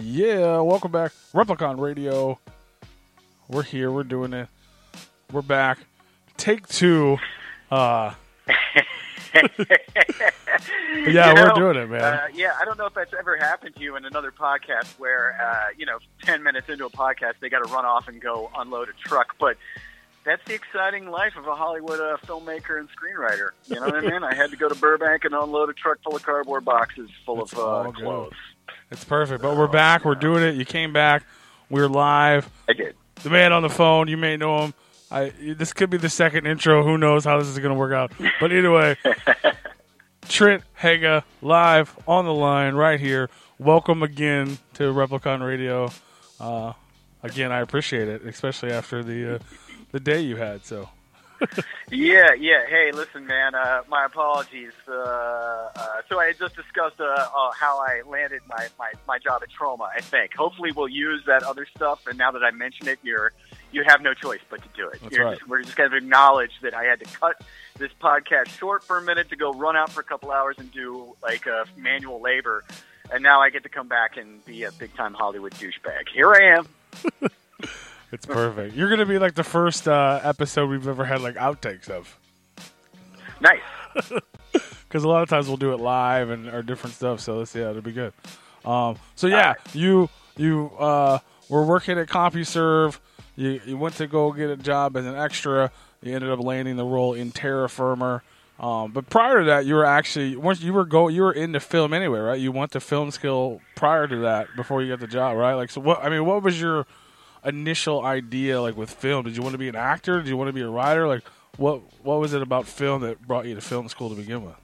Yeah, welcome back. Replicon Radio. We're here. We're doing it. We're back. Take two. Uh, yeah, You we're doing it, man. Uh, yeah, I don't know if that's ever happened to you in another podcast where, uh, you know, 10 minutes into a podcast, they got to run off and go unload a truck. But that's the exciting life of a Hollywood uh, filmmaker and screenwriter. You know what I mean? I had to go to Burbank and unload a truck full of cardboard boxes full It's of uh, clothes. It's perfect. But we're back. We're doing it. You came back. We're live. I did. The man on the phone, you may know him. I this could be the second intro. Who knows how this is going to work out? But anyway, Trent Haaga live on the line right here. Welcome again to Replicon Radio. Uh, again, I appreciate it, especially after the uh, the day you had. So Yeah, yeah. Hey, listen, man. Uh, my apologies. Uh, uh, so I had just discussed uh, uh, how I landed my, my, my job at Troma. I think. Hopefully, we'll use that other stuff. And now that I mention it, you're you have no choice but to do it. Right. just, we're just going to acknowledge that I had to cut this podcast short for a minute to go run out for a couple hours and do like uh, manual labor. And now I get to come back and be a big time Hollywood douchebag. Here I am. it's perfect. You're going to be like the first uh, episode we've ever had like outtakes of. Nice. because a lot of times we'll do it live and or different stuff. So let's yeah, it'll be good. Um, so yeah, you you uh, were working at CompuServe. You you went to go get a job as an extra. You ended up landing the role in Terror Firmer. Um, but prior to that, you were actually once you were go you were into film anyway, right? You went to film skill prior to that before you got the job, right? Like so, what I mean, what was your initial idea like with film? Did you want to be an actor? Did you want to be a writer? Like what what was it about film that brought you to film school to begin with?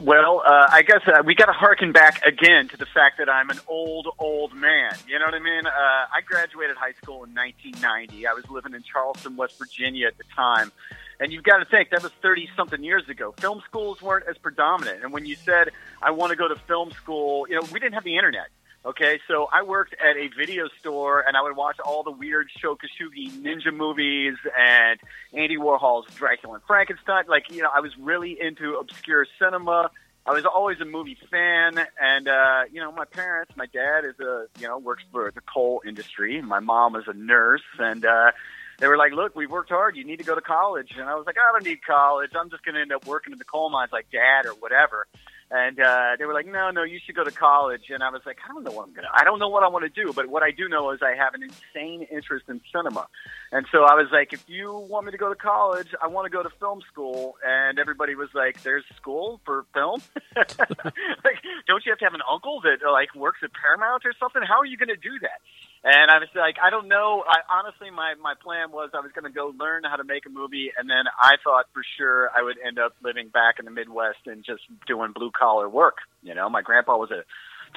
Well, uh, I guess uh, we got to harken back again to the fact that I'm an old, old man. You know what I mean? Uh, I graduated high school in 1990. I was living in Charleston, West Virginia at the time. And you've got to think, that was 30 something years ago. Film schools weren't as predominant. And when you said, I want to go to film school, you know, we didn't have the internet. Okay, so I worked at a video store and I would watch all the weird Sho Kosugi ninja movies and Andy Warhol's Dracula and Frankenstein. Like, you know, I was really into obscure cinema. I was always a movie fan, and uh, you know, my parents, my dad is a you know works for the coal industry, my mom is a nurse, and uh, they were like, "Look, we've worked hard. You need to go to college." And I was like, "I don't need college. I'm just going to end up working in the coal mines like Dad or whatever." And uh, they were like, "No, no, you should go to college." And I was like, "I don't know what I'm gonna. I don't know what I want to do, but what I do know is I have an insane interest in cinema." And so I was like, "If you want me to go to college, I want to go to film school." And everybody was like, "There's school for film? like, don't you have to have an uncle that like works at Paramount or something? How are you going to do that?" And I was like, I don't know. I honestly, my my plan was I was going to go learn how to make a movie, and then I thought for sure I would end up living back in the Midwest and just doing blue collar work. You know, my grandpa was a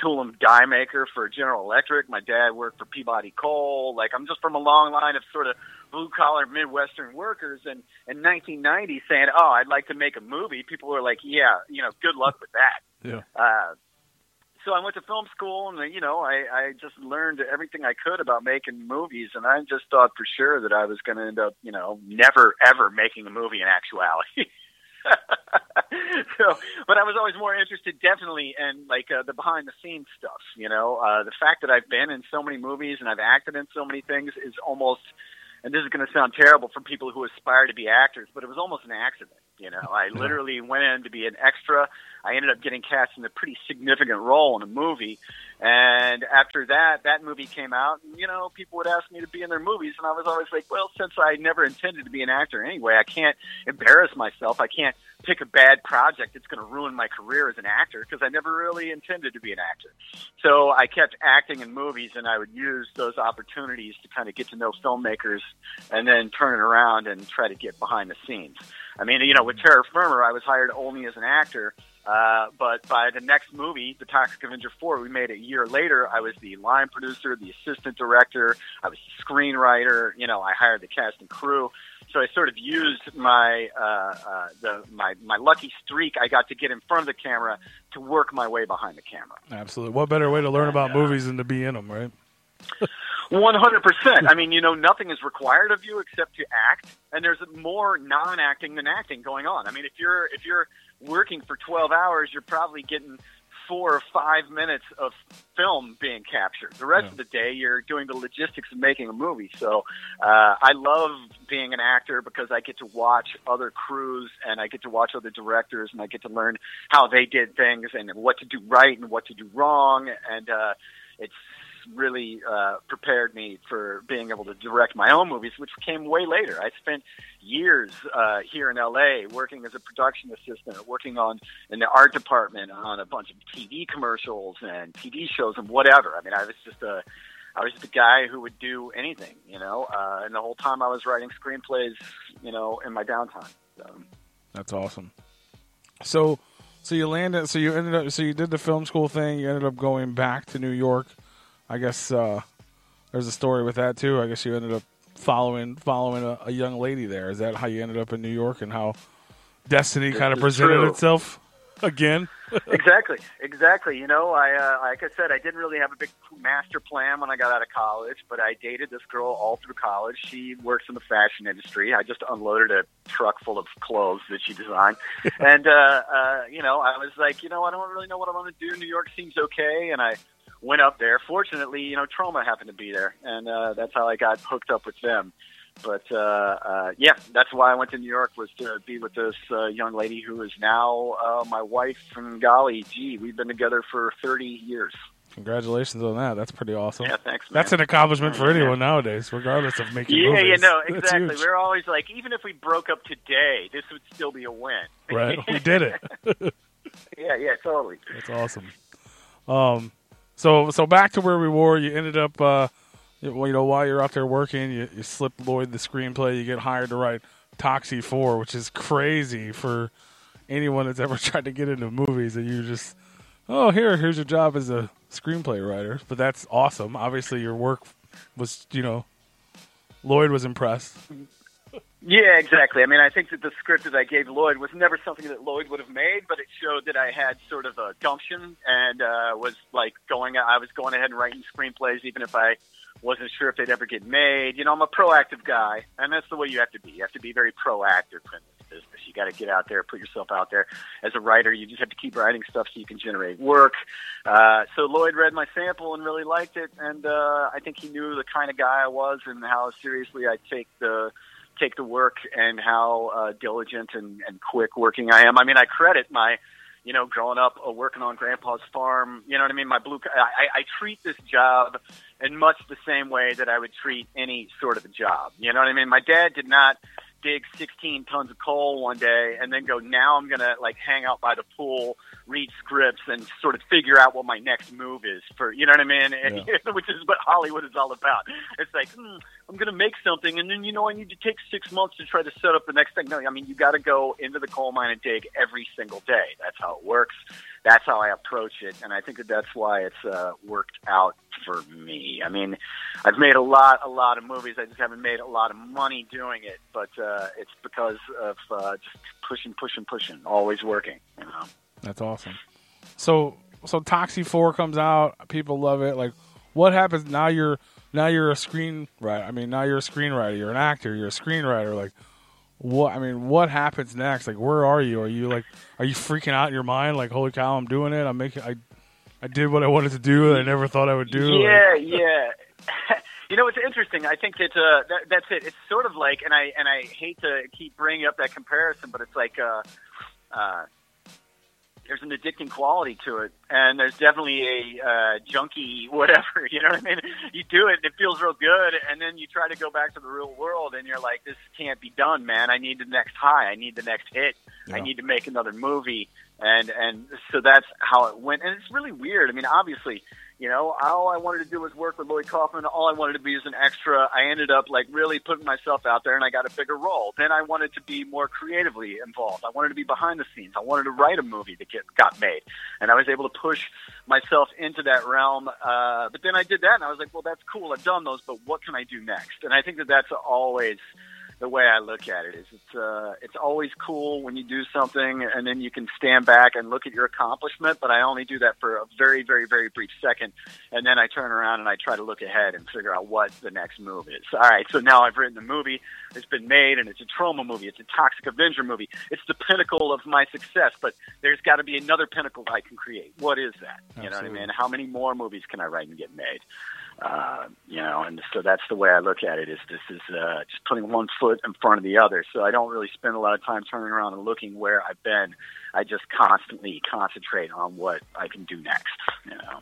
tool and die maker for General Electric. My dad worked for Peabody Coal. Like I'm just from a long line of sort of blue collar Midwestern workers. And in 1990, saying, "Oh, I'd like to make a movie," people were like, "Yeah, you know, good luck with that." Yeah. Uh, so I went to film school, and you know, I, I just learned everything I could about making movies, and I just thought for sure that I was going to end up, you know, never ever making a movie in actuality. so, but I was always more interested, definitely, in like uh, the behind the scenes stuff. You know, uh, the fact that I've been in so many movies and I've acted in so many things is almost, and this is going to sound terrible for people who aspire to be actors, but it was almost an accident. You know, I literally went in to be an extra. I ended up getting cast in a pretty significant role in a movie, and after that, that movie came out. And, you know, people would ask me to be in their movies, and I was always like, well, since I never intended to be an actor anyway, I can't embarrass myself. I can't pick a bad project that's going to ruin my career as an actor because I never really intended to be an actor. So I kept acting in movies, and I would use those opportunities to kind of get to know filmmakers, and then turn it around and try to get behind the scenes. I mean, you know, with Terror Firmer, I was hired only as an actor uh, but by the next movie, The Toxic Avenger 4, we made it a year later. I was the line producer, the assistant director, I was the screenwriter. You know, I hired the cast and crew. So I sort of used my uh, uh, the my my lucky streak. I got to get in front of the camera to work my way behind the camera. Absolutely. What better way to learn about movies than to be in them, right? One hundred percent. I mean, you know, nothing is required of you except to act, and there's more non-acting than acting going on. I mean, if you're if you're working for 12 hours, you're probably getting four or five minutes of film being captured. The rest yeah. of the day, you're doing the logistics of making a movie. So uh, I love being an actor because I get to watch other crews and I get to watch other directors and I get to learn how they did things and what to do right and what to do wrong. And uh, it's really uh, prepared me for being able to direct my own movies, which came way later. I spent years uh, here in LA working as a production assistant, working on in the art department on a bunch of TV commercials and TV shows and whatever. I mean, I was just a I was just a guy who would do anything, you know. Uh, and the whole time I was writing screenplays, you know, in my downtime. So. That's awesome. So, so you landed. So you ended up. So you did the film school thing. You ended up going back to New York. I guess uh, there's a story with that too. I guess you ended up following following a, a, young lady there. Is that how you ended up in New York and how destiny kind of presented true. itself again? exactly, exactly. You know, I uh, like I said, I didn't really have a big master plan when I got out of college, but I dated this girl all through college. She works in the fashion industry. I just unloaded a truck full of clothes that she designed, and uh, uh, you know, I was like, you know, I don't really know what I want to do. New York seems okay, and I went up there. Fortunately, you know, Troma happened to be there, and uh, that's how I got hooked up with them. But uh, uh, yeah, that's why I went to New York was to be with this uh, young lady who is now uh, my wife. And golly, gee, we've been together for thirty years. Congratulations on that. That's pretty awesome. Yeah, thanks. Man. That's an accomplishment for anyone nowadays, regardless of making. Yeah, movies. Yeah, you know exactly. We're always like, even if we broke up today, this would still be a win. Right, we did it. yeah, yeah, totally. That's awesome. Um, so so back to where we were. You ended up, uh, you, know, while you're out there working, you, you slip Lloyd the screenplay. You get hired to write Toxie Four, which is crazy for anyone that's ever tried to get into movies. And you just, oh, here, here's your job as a screenplay writer. But that's awesome. Obviously, your work was, you know, Lloyd was impressed. Yeah, exactly. I mean, I think that the script that I gave Lloyd was never something that Lloyd would have made, but it showed that I had sort of a gumption and uh, was like going. I was going ahead and writing screenplays, even if I wasn't sure if they'd ever get made. You know, I'm a proactive guy, and that's the way you have to be. You have to be very proactive in this business. You got to get out there, put yourself out there. As a writer, you just have to keep writing stuff so you can generate work. Uh, so Lloyd read my sample and really liked it, and uh, I think he knew the kind of guy I was and how seriously I take the take the work and how uh, diligent and, and quick working I am. I mean, I credit my, you know, growing up uh, working on Grandpa's farm. You know what I mean? My blue. I, I treat this job in much the same way that I would treat any sort of a job. You know what I mean? My dad did not dig 16 tons of coal one day and then go, now I'm going to like hang out by the pool, read scripts and sort of figure out what my next move is for, you know what I mean? Yeah. Which is what Hollywood is all about. It's like, hmm, I'm going to make something and then, you know, I need to take six months to try to set up the next thing. No, I mean, you got to go into the coal mine and dig every single day. That's how it works that's how I approach it, and I think that that's why it's uh, worked out for me. I mean, I've made a lot, a lot of movies. I just haven't made a lot of money doing it, but uh, it's because of uh, just pushing, pushing, pushing, always working. You know, that's awesome. So, so Toxie Four comes out, people love it. Like, what happens now? You're now you're a screenwriter. I mean, now you're a screenwriter. You're an actor. You're a screenwriter. Like what I mean, what happens next? Like, where are you? Are you like, are you freaking out in your mind? Like, holy cow, I'm doing it. I'm making, I, I did what I wanted to do. I never thought I would do. Yeah, like, yeah. You know, it's interesting. I think that, uh, that that's it. It's sort of like, and I and I hate to keep bringing up that comparison, but it's like uh, uh, there's an addicting quality to it, and there's definitely a uh, junkie whatever. You know what I mean? You do it, and it feels real good, and then you try to go back to the real world, and you're like, this can't be done, man. I need the next high. I need the next hit. Yeah. I need to make another movie, and and so that's how it went. And it's really weird. I mean, obviously you know, all I wanted to do was work with Lloyd Kaufman. All I wanted to be was an extra. I ended up like really putting myself out there, and I got a bigger role. Then I wanted to be more creatively involved. I wanted to be behind the scenes. I wanted to write a movie that get, got made, and I was able to push myself into that realm. Uh, but then I did that, and I was like, well, that's cool. I've done those, but what can I do next? And I think that that's always the way I look at it is it's uh it's always cool when you do something and then you can stand back and look at your accomplishment, but I only do that for a very, very, very brief second and then I turn around and I try to look ahead and figure out what the next move is. All right, so now I've written the movie, it's been made and it's a Troma movie, it's a toxic Avenger movie. It's the pinnacle of my success, but there's gotta be another pinnacle I can create. What is that? You know what I mean? How many more movies can I write and get made? Uh, you know, and so that's the way I look at it. Is this is uh, just putting one foot in front of the other. So I don't really spend a lot of time turning around and looking where I've been. I just constantly concentrate on what I can do next. You know.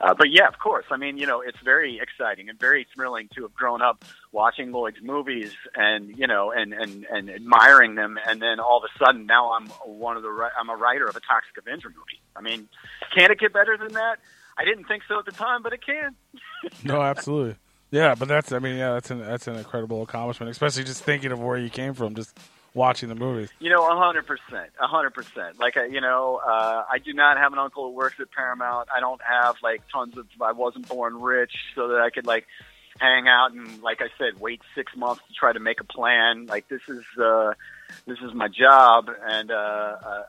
Uh, but yeah, of course. I mean, you know, it's very exciting and very thrilling to have grown up watching Lloyd's movies and you know and and and admiring them, and then all of a sudden now I'm one of the I'm a writer of a Toxic Avenger movie. I mean, can it get better than that? I didn't think so at the time, but it can. No, absolutely. Yeah, but that's I mean, yeah, that's an that's an incredible accomplishment, especially just thinking of where you came from, just watching the movies. You know, a hundred percent, a hundred percent. Like, I- you know, uh, I do not have an uncle who works at Paramount. I don't have like tons of. I wasn't born rich, so that I could like hang out and, like I said, wait six months to try to make a plan. Like, this is uh, this is my job, and uh, uh,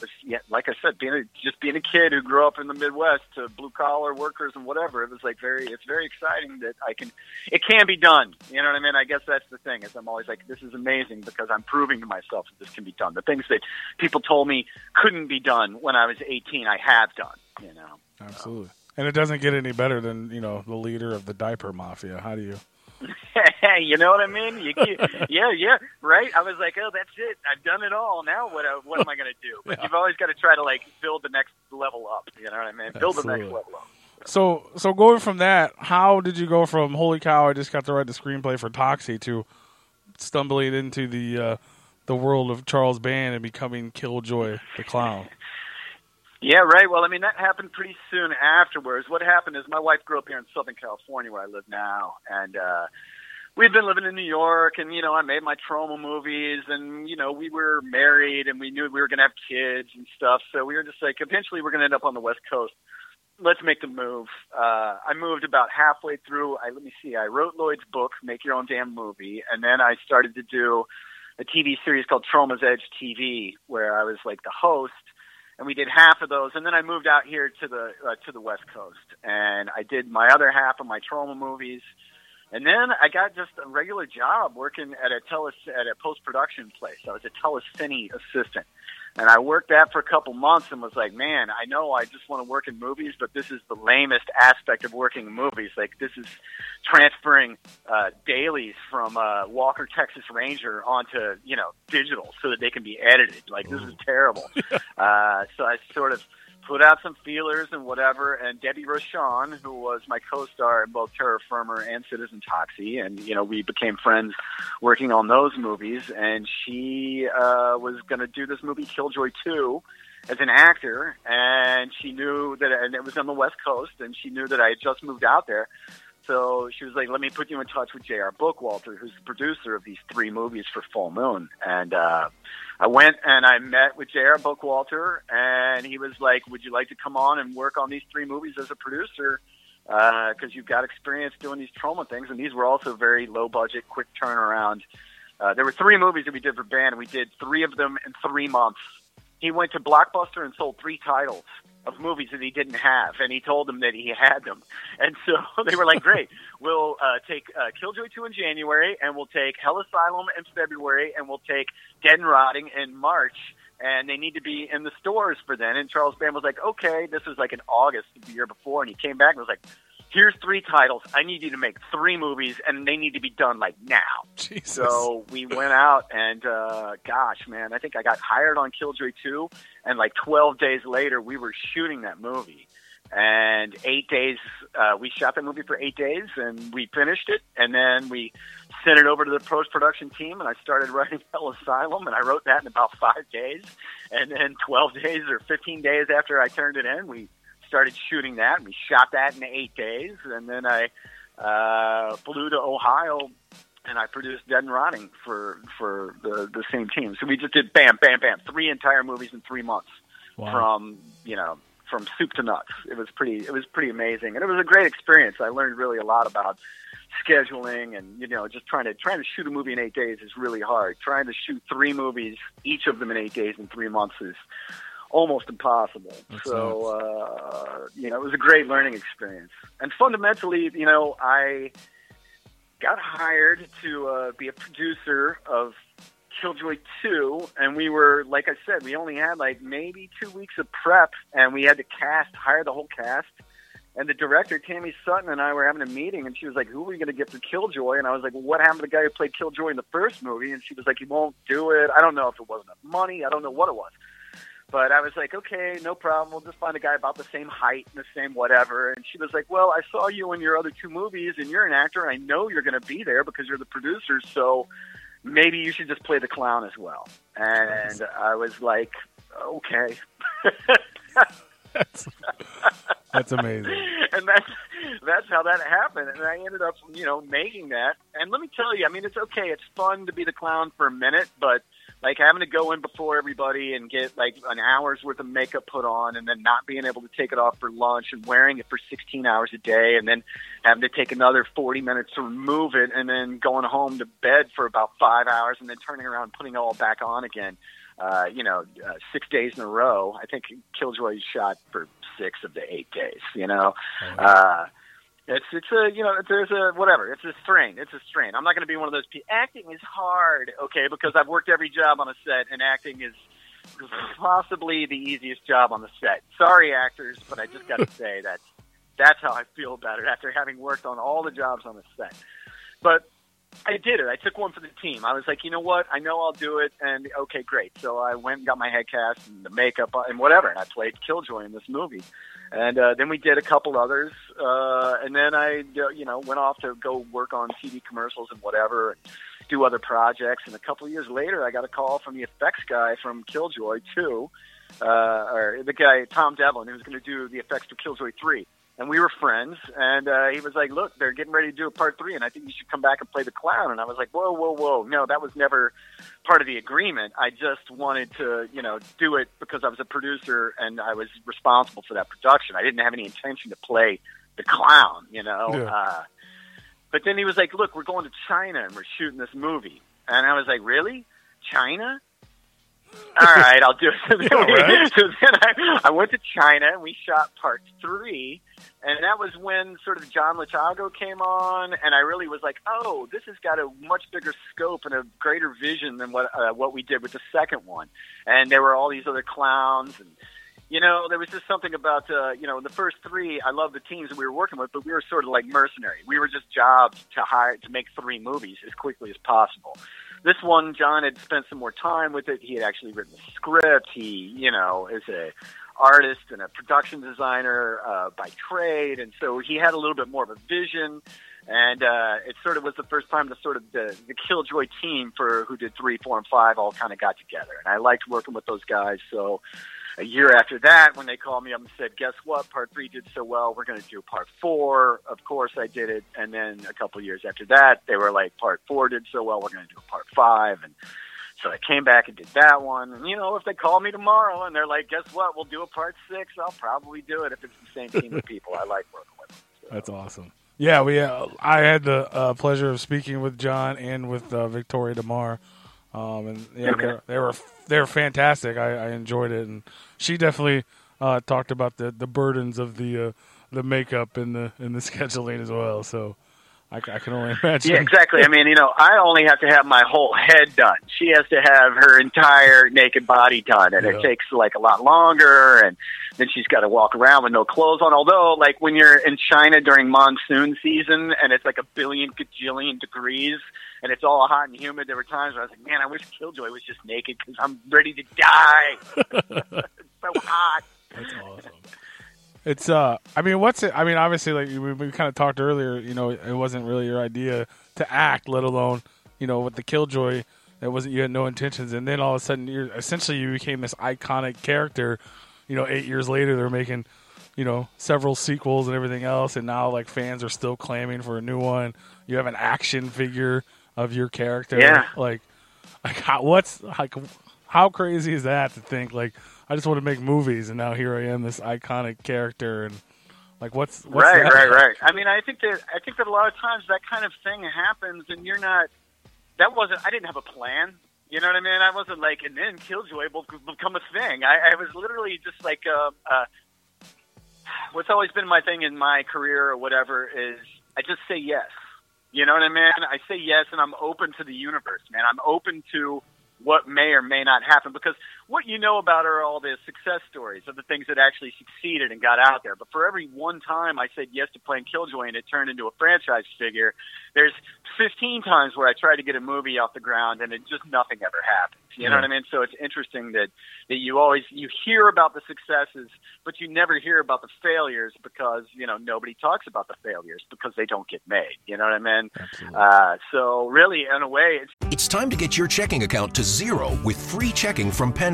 was, yeah, like I said, being a, just being a kid who grew up in the Midwest to blue collar workers and whatever. It was like very, it's very exciting that I can. It can be done. You know what I mean? I guess that's the thing. Is I'm always like, this is amazing because I'm proving to myself that this can be done. The things that people told me couldn't be done when I was 18, I have done. You know. Absolutely. And it doesn't get any better than you know the leader of the diaper mafia. How do you? you know what I mean? You, you, yeah, yeah, right. I was like, oh, that's it. I've done it all. Now what? uh, What am I going to do? But Yeah. you've always got to try to like build the next level up. You know what I mean? Build the next level up. So so going from that, how did you go from holy cow? I just got to write the screenplay for Toxie to stumbling into the uh, the world of Charles Band and becoming Killjoy the clown. Yeah, right. Well, I mean, that happened pretty soon afterwards. What happened is my wife grew up here in Southern California, where I live now, and uh, we'd been living in New York, and you know, I made my Troma movies, and you know, we were married, and we knew we were going to have kids and stuff. So we were just like, eventually, we're going to end up on the West Coast. Let's make the move. Uh, I moved about halfway through. I let me see. I wrote Lloyd's book, Make Your Own Damn Movie, and then I started to do a TV series called Troma's Edge TV, where I was like the host and we did half of those. And then I moved out here to the uh, to the West Coast. And I did my other half of my Troma movies and then I got just a regular job working at a tele at a post production place. I was a telecine assistant. And I worked that for a couple months and was like, man, I know I just want to work in movies, but this is the lamest aspect of working in movies. Like this is transferring uh, dailies from uh, Walker Texas Ranger onto you know digital so that they can be edited. Like this is terrible. uh, so I sort of put out some feelers and whatever. And Debbie Rochon, who was my co-star in both Terror Firmer and Citizen Toxie, and you know we became friends working on those movies. And she uh, was going to do this movie Killjoy Two as an actor, and she knew that, and it was on the West Coast, and she knew that I had just moved out there. So she was like, "Let me put you in touch with J.R. Bookwalter, who's the producer of these three movies for Full Moon." And uh, I went and I met with J.R. Bookwalter, and he was like, "Would you like to come on and work on these three movies as a producer? Because you've got experience doing these Troma things, and these were also very low budget, quick turnaround." Uh, there were three movies that we did for band. and We did three of them in three months. He went to Blockbuster and sold three titles of movies that he didn't have, and he told them that he had them. And so they were like, "Great, we'll uh, take uh, Killjoy two in January, and we'll take Hell Asylum in February, and we'll take Dead and Rotting in March." And they need to be in the stores for then. And Charles Band was like, "Okay." This was like in August of the year before, and he came back and was like, here's three titles. I need you to make three movies, and they need to be done like now. Jesus. So we went out, and uh, gosh, man, I think I got hired on Killjoy 2, and like 12 days later, we were shooting that movie. And eight days, uh, we shot that movie for eight days, and we finished it, and then we sent it over to the post production team, and I started writing Hell Asylum, and I wrote that in about five days, and then 12 days or 15 days after I turned it in, we started shooting that. And we shot that in eight days, and then I uh, flew to Ohio and I produced Dead and Rotting for for the the same team. So we just did bam, bam, bam, three entire movies in three months Wow. from you know from soup to nuts. It was pretty it was pretty amazing, and it was a great experience. I learned really a lot about scheduling and you know just trying to trying to shoot a movie in eight days is really hard. Trying to shoot three movies, each of them in eight days in three months is almost impossible. That's so uh, you know it was a great learning experience, and fundamentally, you know I got hired to uh, be a producer of Killjoy 2, and we were, like I said, we only had like maybe two weeks of prep, and we had to cast, hire the whole cast. And the director, Tammy Sutton, and I were having a meeting, and she was like, Who are we going to get for Killjoy? And I was like, Well, what happened to the guy who played Killjoy in the first movie? And she was like, He won't do it. I don't know if it wasn't money. I don't know what it was. But I was like, okay, no problem. We'll just find a guy about the same height and the same whatever. And she was like, well, I saw you in your other two movies, and you're an actor. And I know you're going to be there because you're the producer. So maybe you should just play the clown as well. And I was like, okay. That's, that's amazing. and that's that's how that happened. And I ended up, you know, making that. And let me tell you, I mean, it's okay. It's fun to be the clown for a minute, but like having to go in before everybody and get like an hour's worth of makeup put on, and then not being able to take it off for lunch, and wearing it for 16 hours a day, and then having to take another 40 minutes to remove it, and then going home to bed for about five hours, and then turning around and putting it all back on again uh, you know, uh, six days in a row. I think Killjoy shot for six of the eight days. You know, uh, it's it's a you know there's a whatever. It's a strain. It's a strain. I'm not going to be one of those people. Acting is hard, okay, because I've worked every job on a set, and acting is possibly the easiest job on the set. Sorry, actors, but I just got to say that that's how I feel about it after having worked on all the jobs on the set. But I did it. I took one for the team. I was like, you know what? I know I'll do it, and okay, great. So I went and got my head cast and the makeup uh, and whatever, and I played Killjoy in this movie. And uh, then we did a couple others, uh, and then I, you know, went off to go work on TV commercials and whatever, and do other projects. And a couple of years later, I got a call from the effects guy from Killjoy Two, uh, or the guy Tom Devlin, who was going to do the effects for Killjoy three and we were friends. And uh, he was like, "Look, they're getting ready to do a part three, and I think you should come back and play the clown." And I was like, "Whoa, whoa, whoa! No, that was never part of the agreement. I just wanted to, you know, do it because I was a producer and I was responsible for that production. I didn't have any intention to play the clown, you know." Yeah. Uh, but then he was like, "Look, we're going to China and we're shooting this movie," and I was like, "Really, China?" All right, I'll do it. So then, we- right. so then I, I went to China and we shot part three, and that was when sort of John Lechago came on, and I really was like, oh, this has got a much bigger scope and a greater vision than what uh, what we did with the second one. And there were all these other clowns, and you know, there was just something about uh, you know the first three. I love the teams that we were working with, but we were sort of like mercenary. We were just jobs to hire to make three movies as quickly as possible. This one, John had spent some more time with it. He had actually written the script. He, you know, is a artist and a production designer uh, by trade, and so he had a little bit more of a vision. And uh, it sort of was the first time the sort of the, the Killjoy team for who did three, four, and five all kind of got together, and I liked working with those guys. So a year after that, when they called me up and said, "Guess what? Part three did so well. We're going to do part four. Of course, I did it. And then a couple of years after that, they were like, "Part four did so well. We're going to do a part five. And so I came back and did that one. And you know, if they call me tomorrow and they're like, "Guess what? We'll do a part six, I'll probably do it if it's the same team of people I like working with. them. So, That's awesome. Yeah, we. Uh, I had the uh, pleasure of speaking with John and with uh, Victoria De Mare, um, and yeah, Okay. they, were- they were they fantastic. I, I enjoyed it, and she definitely uh, talked about the, the burdens of the uh, the makeup and the and the scheduling as well. So, I, I can only imagine. Yeah, exactly. I mean, you know, I only have to have my whole head done. She has to have her entire naked body done, and Yeah. it takes like a lot longer. And then she's got to walk around with no clothes on. Although, like when you're in China during monsoon season and it's like a billion gajillion degrees and it's all hot and humid, there were times where I was like, man, I wish Killjoy was just naked because I'm ready to die. it's so hot. That's awesome. It's uh, I mean, what's it? I mean, obviously, like we, we kind of talked earlier, you know, it wasn't really your idea to act, let alone, you know, with the Killjoy, it wasn't you had no intentions, and then all of a sudden, you're essentially you became this iconic character. You know, eight years later, they're making, you know, several sequels and everything else, and now like fans are still claiming for a new one. You have an action figure of your character, Yeah. Like, like how, what's like, how crazy is that to think like I just want to make movies, and now here I am, this iconic character, and like what's, what's right, that? right, right. I mean, I think that I think that a lot of times that kind of thing happens, and you're not. That wasn't. I didn't have a plan. You know what I mean? I wasn't like, and then Killjoy will become a thing. I, I was literally just like, uh, uh, what's always been my thing in my career or whatever is I just say yes. You know what I mean? I say yes, and I'm open to the universe, man. I'm open to what may or may not happen because what you know about are all the success stories of the things that actually succeeded and got out there. But for every one time I said yes to playing Killjoy and it turned into a franchise figure, there's 15 times where I tried to get a movie off the ground and it just nothing ever happens. You know what I mean? So it's interesting that that you always you hear about the successes, but you never hear about the failures because you know nobody talks about the failures because they don't get made. You know what I mean? Uh, so really, in a way, it's It's time to get your checking account to zero with free checking from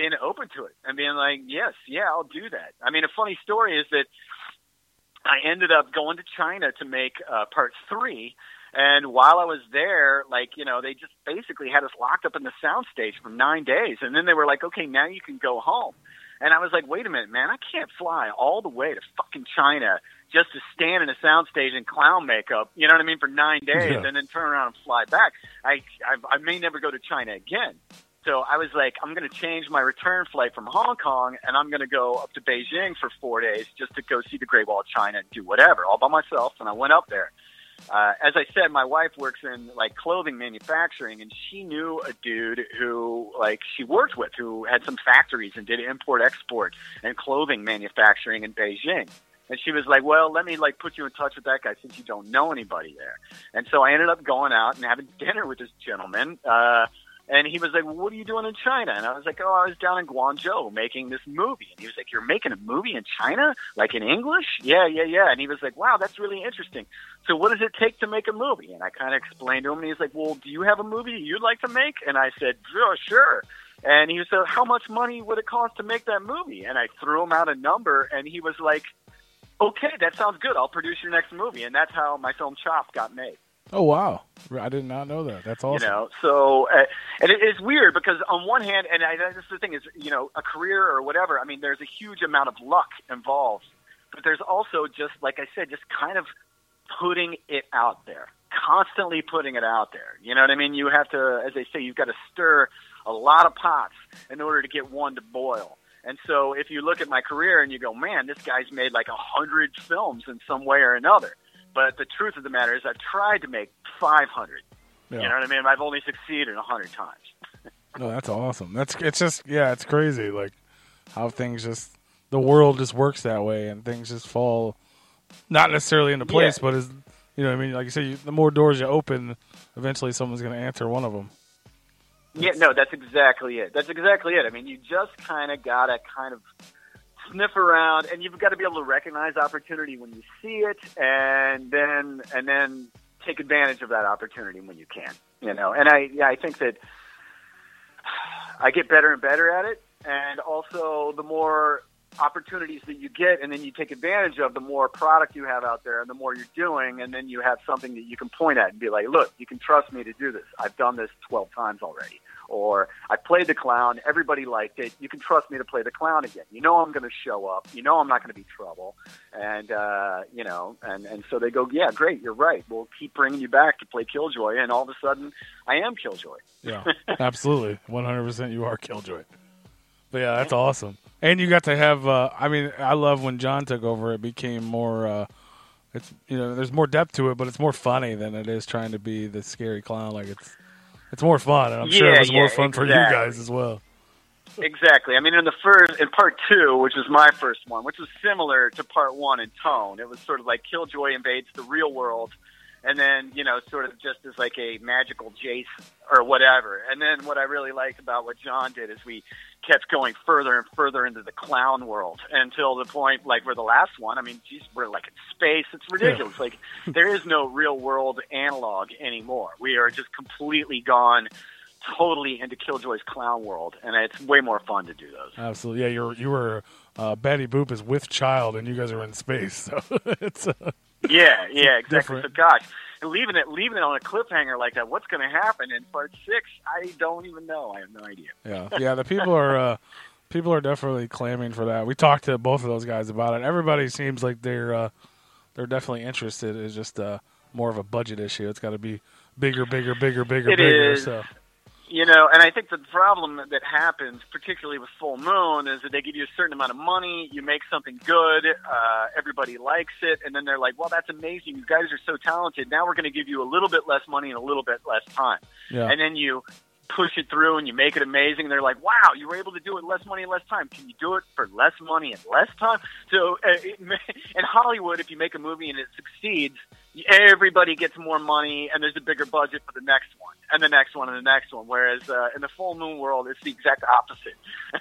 being open to it and being like, yes, yeah, I'll do that. I mean, a funny story is that I ended up going to China to make uh, part three. And while I was there, like, you know, they just basically had us locked up in the soundstage for nine days. And then they were like, okay, now you can go home. And I was like, wait a minute, man, I can't fly all the way to fucking China just to stand in a soundstage in clown makeup, you know what I mean, for nine days Yeah. and then turn around and fly back. I, I, I may never go to China again. So I was like, I'm going to change my return flight from Hong Kong and I'm going to go up to Beijing for four days just to go see the Great Wall of China and do whatever all by myself. And I went up there. Uh, as I said, my wife works in like clothing manufacturing, and she knew a dude who like she worked with who had some factories and did import export and clothing manufacturing in Beijing. And she was like, "Well, let me like put you in touch with that guy since you don't know anybody there." And so I ended up going out and having dinner with this gentleman. Uh, and he was like, well, "What are you doing in China?" And I was like, "Oh, I was down in Guangzhou making this movie." And he was like, "You're making a movie in China, like in English?" Yeah, yeah, yeah. And he was like, "Wow, that's really interesting." So, what does it take to make a movie? And I kind of explained to him, and he's like, "Well, do you have a movie you'd like to make?" And I said, "Sure, sure." And he said, "How much money would it cost to make that movie?" And I threw him out a number, and he was like, "Okay, that sounds good. I'll produce your next movie." And that's how my film Chop got made. Oh wow, I did not know that. That's awesome. You know, so uh, and it, it's weird because on one hand, and I, this is the thing is, you know, a career or whatever. I mean, there's a huge amount of luck involved, but there's also just like I said, just kind of putting it out there, constantly putting it out there. You know what I mean? You have to, as they say, you've got to stir a lot of pots in order to get one to boil. And so, if you look at my career and you go, man, this guy's made like a hundred films in some way or another. But the truth of the matter is, I've tried to make 500. Yeah. You know what I mean? I've only succeeded a hundred times. No, that's awesome. That's it's just yeah, it's crazy like how things just the world just works that way and things just fall not necessarily into place, Yeah. but is you know, what I mean, like you said, you, the more doors you open, eventually someone's going to answer one of them. Yeah, no, that's exactly it. That's exactly it. I mean, you just kind of gotta kind of sniff around, and you've got to be able to recognize opportunity when you see it, and then and then take advantage of that opportunity when you can. You know, and I yeah, I think that I get better and better at it, and also the more opportunities that you get and then you take advantage of the more product you have out there and the more you're doing and then you have something that you can point at and be like look you can trust me to do this i've done this 12 times already or i played the clown everybody liked it you can trust me to play the clown again you know i'm going to show up you know i'm not going to be trouble and uh you know and and so they go yeah great you're right we'll keep bringing you back to play killjoy and all of a sudden i am killjoy Yeah, absolutely, one hundred percent. You are Killjoy. But yeah, that's awesome. And you got to have. Uh, I mean, I love when John took over. It became more. Uh, it's you know, there's more depth to it, but it's more funny than it is trying to be the scary clown. Like it's, it's more fun, and I'm sure it Yeah, was more yeah, fun for you guys as well. Exactly. I mean, in the first, in part two, which was my first one, which was similar to part one in tone, it was sort of like Killjoy invades the real world, and then you know, sort of just as like a magical Jace or whatever. And then what I really liked about what John did is we kept going further and further into the clown world until the point, like where the last one. I mean, geez, we're like in space. It's ridiculous. Like there is no real world analog anymore. We are just completely gone. Totally into Killjoy's clown world, and it's way more fun to do those. Absolutely, yeah. You're you were uh, Betty Boop is with child, and you guys are in space. So it's uh, Yeah, yeah, exactly. Different. So, gosh, and leaving it, leaving it on a cliffhanger like that. What's going to happen in part six? I don't even know. I have no idea. Yeah, yeah. The people are uh, people are definitely clamming for that. We talked to both of those guys about it. Everybody seems like they're uh, they're definitely interested. It's just uh, more of a budget issue. It's got to be bigger, bigger, bigger, bigger, It bigger. is. So You know, and I think the problem that happens, particularly with Full Moon, is that they give you a certain amount of money, you make something good, uh, everybody likes it, and then they're like, "Well, that's amazing. You guys are so talented. Now we're going to give you a little bit less money and a little bit less time." yeah, and then you push it through and you make it amazing. They're like, "Wow, you were able to do it less money and less time. Can you do it for less money and less time?" So, uh, it, in Hollywood, if you make a movie and it succeeds, everybody gets more money and there's a bigger budget for the next one and the next one and the next one. Whereas uh, in the full moon world, it's the exact opposite.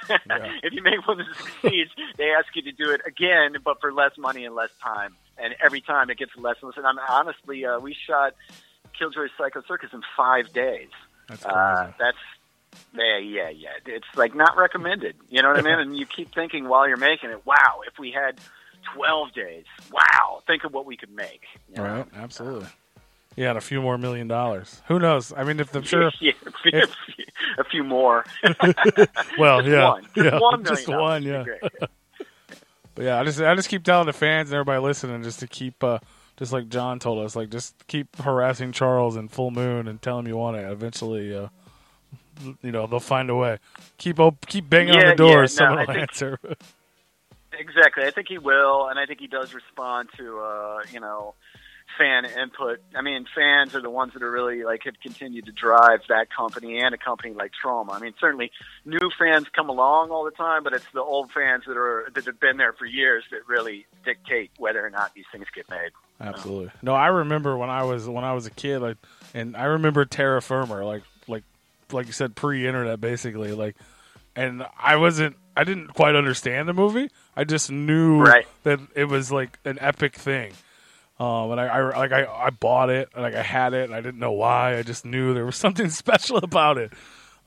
Yeah. if you make one that succeeds, they ask you to do it again, but for less money and less time. And every time it gets less and less. And I'm, honestly, uh, we shot Killjoy's Psycho Circus in five days. that's crazy. Uh, that's yeah, yeah, yeah. It's like not recommended. You know what I mean? And you keep thinking while you're making it, wow, if we had 12 days, wow, think of what we could make. you know? right, absolutely. Yeah, and a few more million dollars. Who knows? I mean, if the sure, yeah, a few, if- a few more. well, Just yeah, one. Just yeah, one just million one, dollars yeah. would be great. But yeah, I just I just keep telling the fans and everybody listening just to keep uh, just like John told us, like just keep harassing Charles and Full Moon and tell him you want it. Eventually, uh, you know they'll find a way. Keep op- keep banging on the doors. yeah, no, someone I will think- answer. Exactly. I think he will, and I think he does respond to uh, you know fan input. I mean, fans are the ones that are really like have continued to drive that company and a company like Troma. I mean, certainly new fans come along all the time, but it's the old fans that are that have been there for years that really dictate whether or not these things get made. Absolutely. No, I remember when I was when I was a kid, like, and I remember Terror Firmer, like like like you said, pre-internet, basically, like, and I wasn't, I didn't quite understand the movie. I just knew Right. that it was like an epic thing. Um, and I, I like I, I bought it, like I had it, and I didn't know why. I just knew there was something special about it.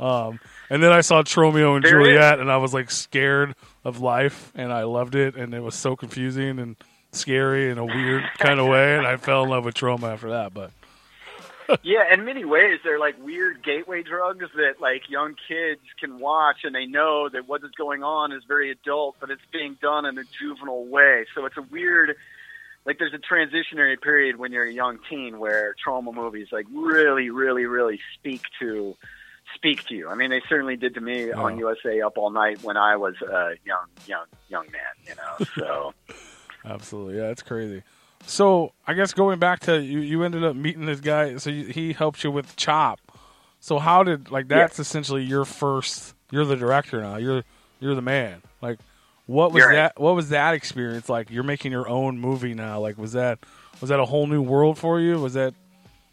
Um, and then I saw Tromeo and There. Juliet, and I was like scared of life, and I loved it, and it was so confusing and scary in a weird kind of way, and I fell in love with Troma after that. But yeah, in many ways, they're like weird gateway drugs that like young kids can watch, and they know that what is going on is very adult, but it's being done in a juvenile way. So it's a weird, like there's a transitionary period when you're a young teen where Troma movies like really, really, really speak to speak to you. I mean, they certainly did to me on USA Up All Night when I was a young, young, young man. You know, so. absolutely, yeah, it's crazy. So I guess going back to you, you ended up meeting this guy. So you, he helped you with Chop. So how did like that's essentially your first? You're the director now. You're you're the man. Like what was right. that? What was that experience like? You're making your own movie now. Like, was that was that a whole new world for you? Was that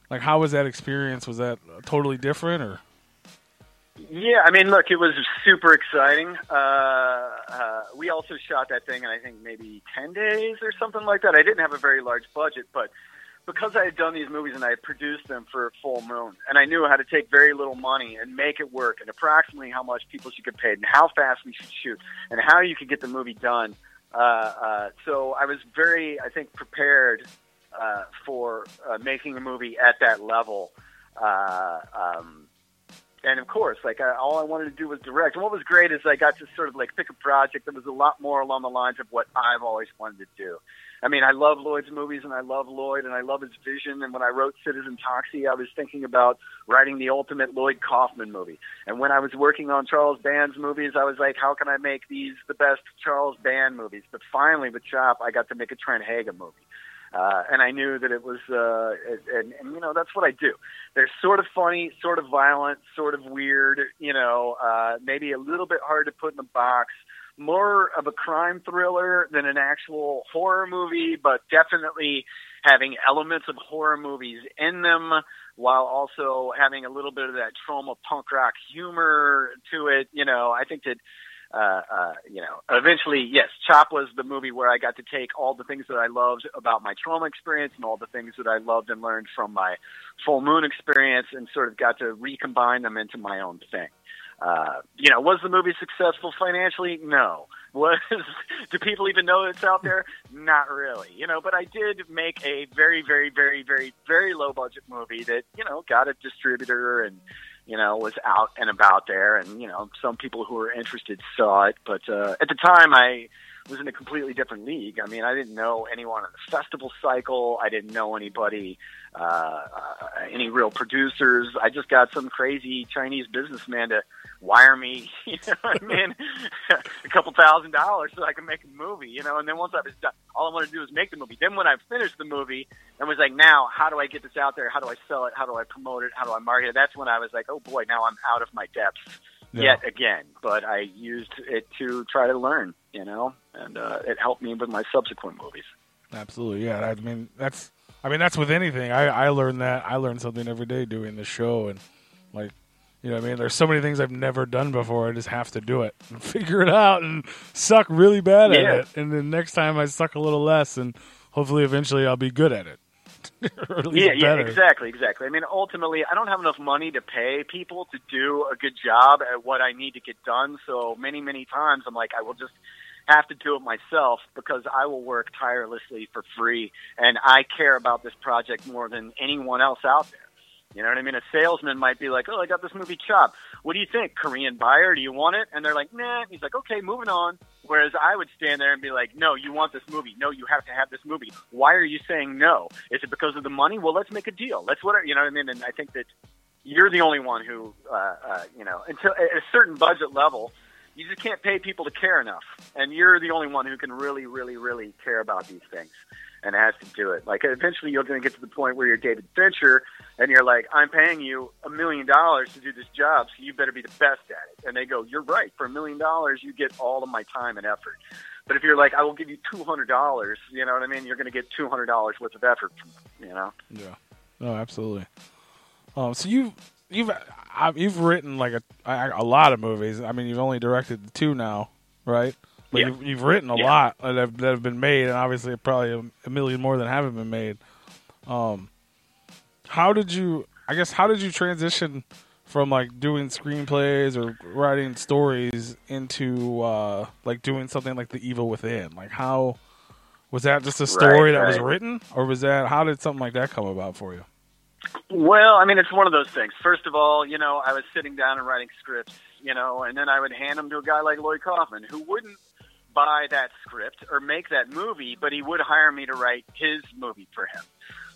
like how was that experience? Was that totally different or? Yeah, I mean, look, it was super exciting. Uh, uh, we also shot that thing in I think maybe ten days or something like that. I didn't have a very large budget, but because I had done these movies and I had produced them for Full Moon, and I knew how to take very little money and make it work, and approximately how much people should get paid, and how fast we should shoot, and how you could get the movie done. Uh, uh, so I was very, I think, prepared uh, for uh, making a movie at that level. Uh, um, and of course, like I, all I wanted to do was direct. And what was great is I got to sort of like pick a project that was a lot more along the lines of what I've always wanted to do. I mean, I love Lloyd's movies and I love Lloyd and I love his vision. And when I wrote Citizen Toxie, I was thinking about writing the ultimate Lloyd Kaufman movie. And when I was working on Charles Band's movies, I was like, how can I make these the best Charles Band movies? But finally, with Chop, I got to make a Trent Haaga movie. Uh, and I knew that it was, uh, and, and you know, that's what I do. They're sort of funny, sort of violent, sort of weird, you know, uh, maybe a little bit hard to put in a box. More of a crime thriller than an actual horror movie, but definitely having elements of horror movies in them while also having a little bit of that Troma punk rock humor to it. You know, I think that uh, uh, you know, eventually, yes, Chop was the movie where I got to take all the things that I loved about my Troma experience and all the things that I loved and learned from my full moon experience and sort of got to recombine them into my own thing. Uh, you know, was the movie successful financially? No. Was do people even know it's out there? Not really. You know, but I did make a very, very, very, very, very low budget movie that you know got a distributor and you know, was out and about there, and you know, some people who were interested saw it. But uh, at the time, I was in a completely different league. I mean, I didn't know anyone in the festival cycle. I didn't know anybody, uh, uh, any real producers. I just got some crazy Chinese businessman to wire me, you know what I mean, a couple thousand dollars so I can make a movie, you know. And then once I was done, all I wanted to do was make the movie. Then when I finished the movie and was like, now how do I get this out there? How do I sell it? How do I promote it? How do I market it? That's when I was like, oh boy, now I'm out of my depths Yeah. yet again. But I used it to try to learn, you know, and uh, it helped me with my subsequent movies. Absolutely, yeah. I mean, that's I mean that's with anything. I I learn that I learned something every day doing the show, and like you know, what I mean, there's so many things I've never done before. I just have to do it and figure it out and suck really bad at Yeah. it, and then next time I suck a little less, and hopefully eventually I'll be good at it. at Yeah, yeah, exactly, exactly. I mean, ultimately, I don't have enough money to pay people to do a good job at what I need to get done. So many, many times, I'm like, I will just have to do it myself because I will work tirelessly for free, and I care about this project more than anyone else out there. You know what I mean? A salesman might be like, "Oh, I got this movie Chop. What do you think? Korean buyer? Do you want it?" And they're like, "Nah." He's like, "Okay, moving on." Whereas I would stand there and be like, "No, you want this movie. No, you have to have this movie. Why are you saying no? Is it because of the money? Well, let's make a deal. Let's what you know what I mean." And I think that you're the only one who, uh, uh, you know, until at a certain budget level, you just can't pay people to care enough, and you're the only one who can really, really, really care about these things and has to do it. Like eventually, you're going to get to the point where you're David Fincher, and you're like, "I'm paying you a million dollars to do this job, so you better be the best at it." And they go, "You're right. For a million dollars, you get all of my time and effort." But if you're like, "I will give you two hundred dollars," you know what I mean? You're going to get two hundred dollars worth of effort from you know. Yeah. No, absolutely. Um, so you've you've uh, you've written like a a lot of movies. I mean, you've only directed two now, right? But Yeah. you've, you've written a Yeah. lot that have, that have been made, and obviously probably a, a million more than haven't been made. Um, how did you? I guess how did you transition from like doing screenplays or writing stories into uh, like doing something like The Evil Within? Like how was that just a story Right, that was written, or was that how did something like that come about for you? Well, I mean, it's one of those things. First of all, you know, I was sitting down and writing scripts, you know, and then I would hand them to a guy like Lloyd Kaufman, who wouldn't buy that script or make that movie, but he would hire me to write his movie for him.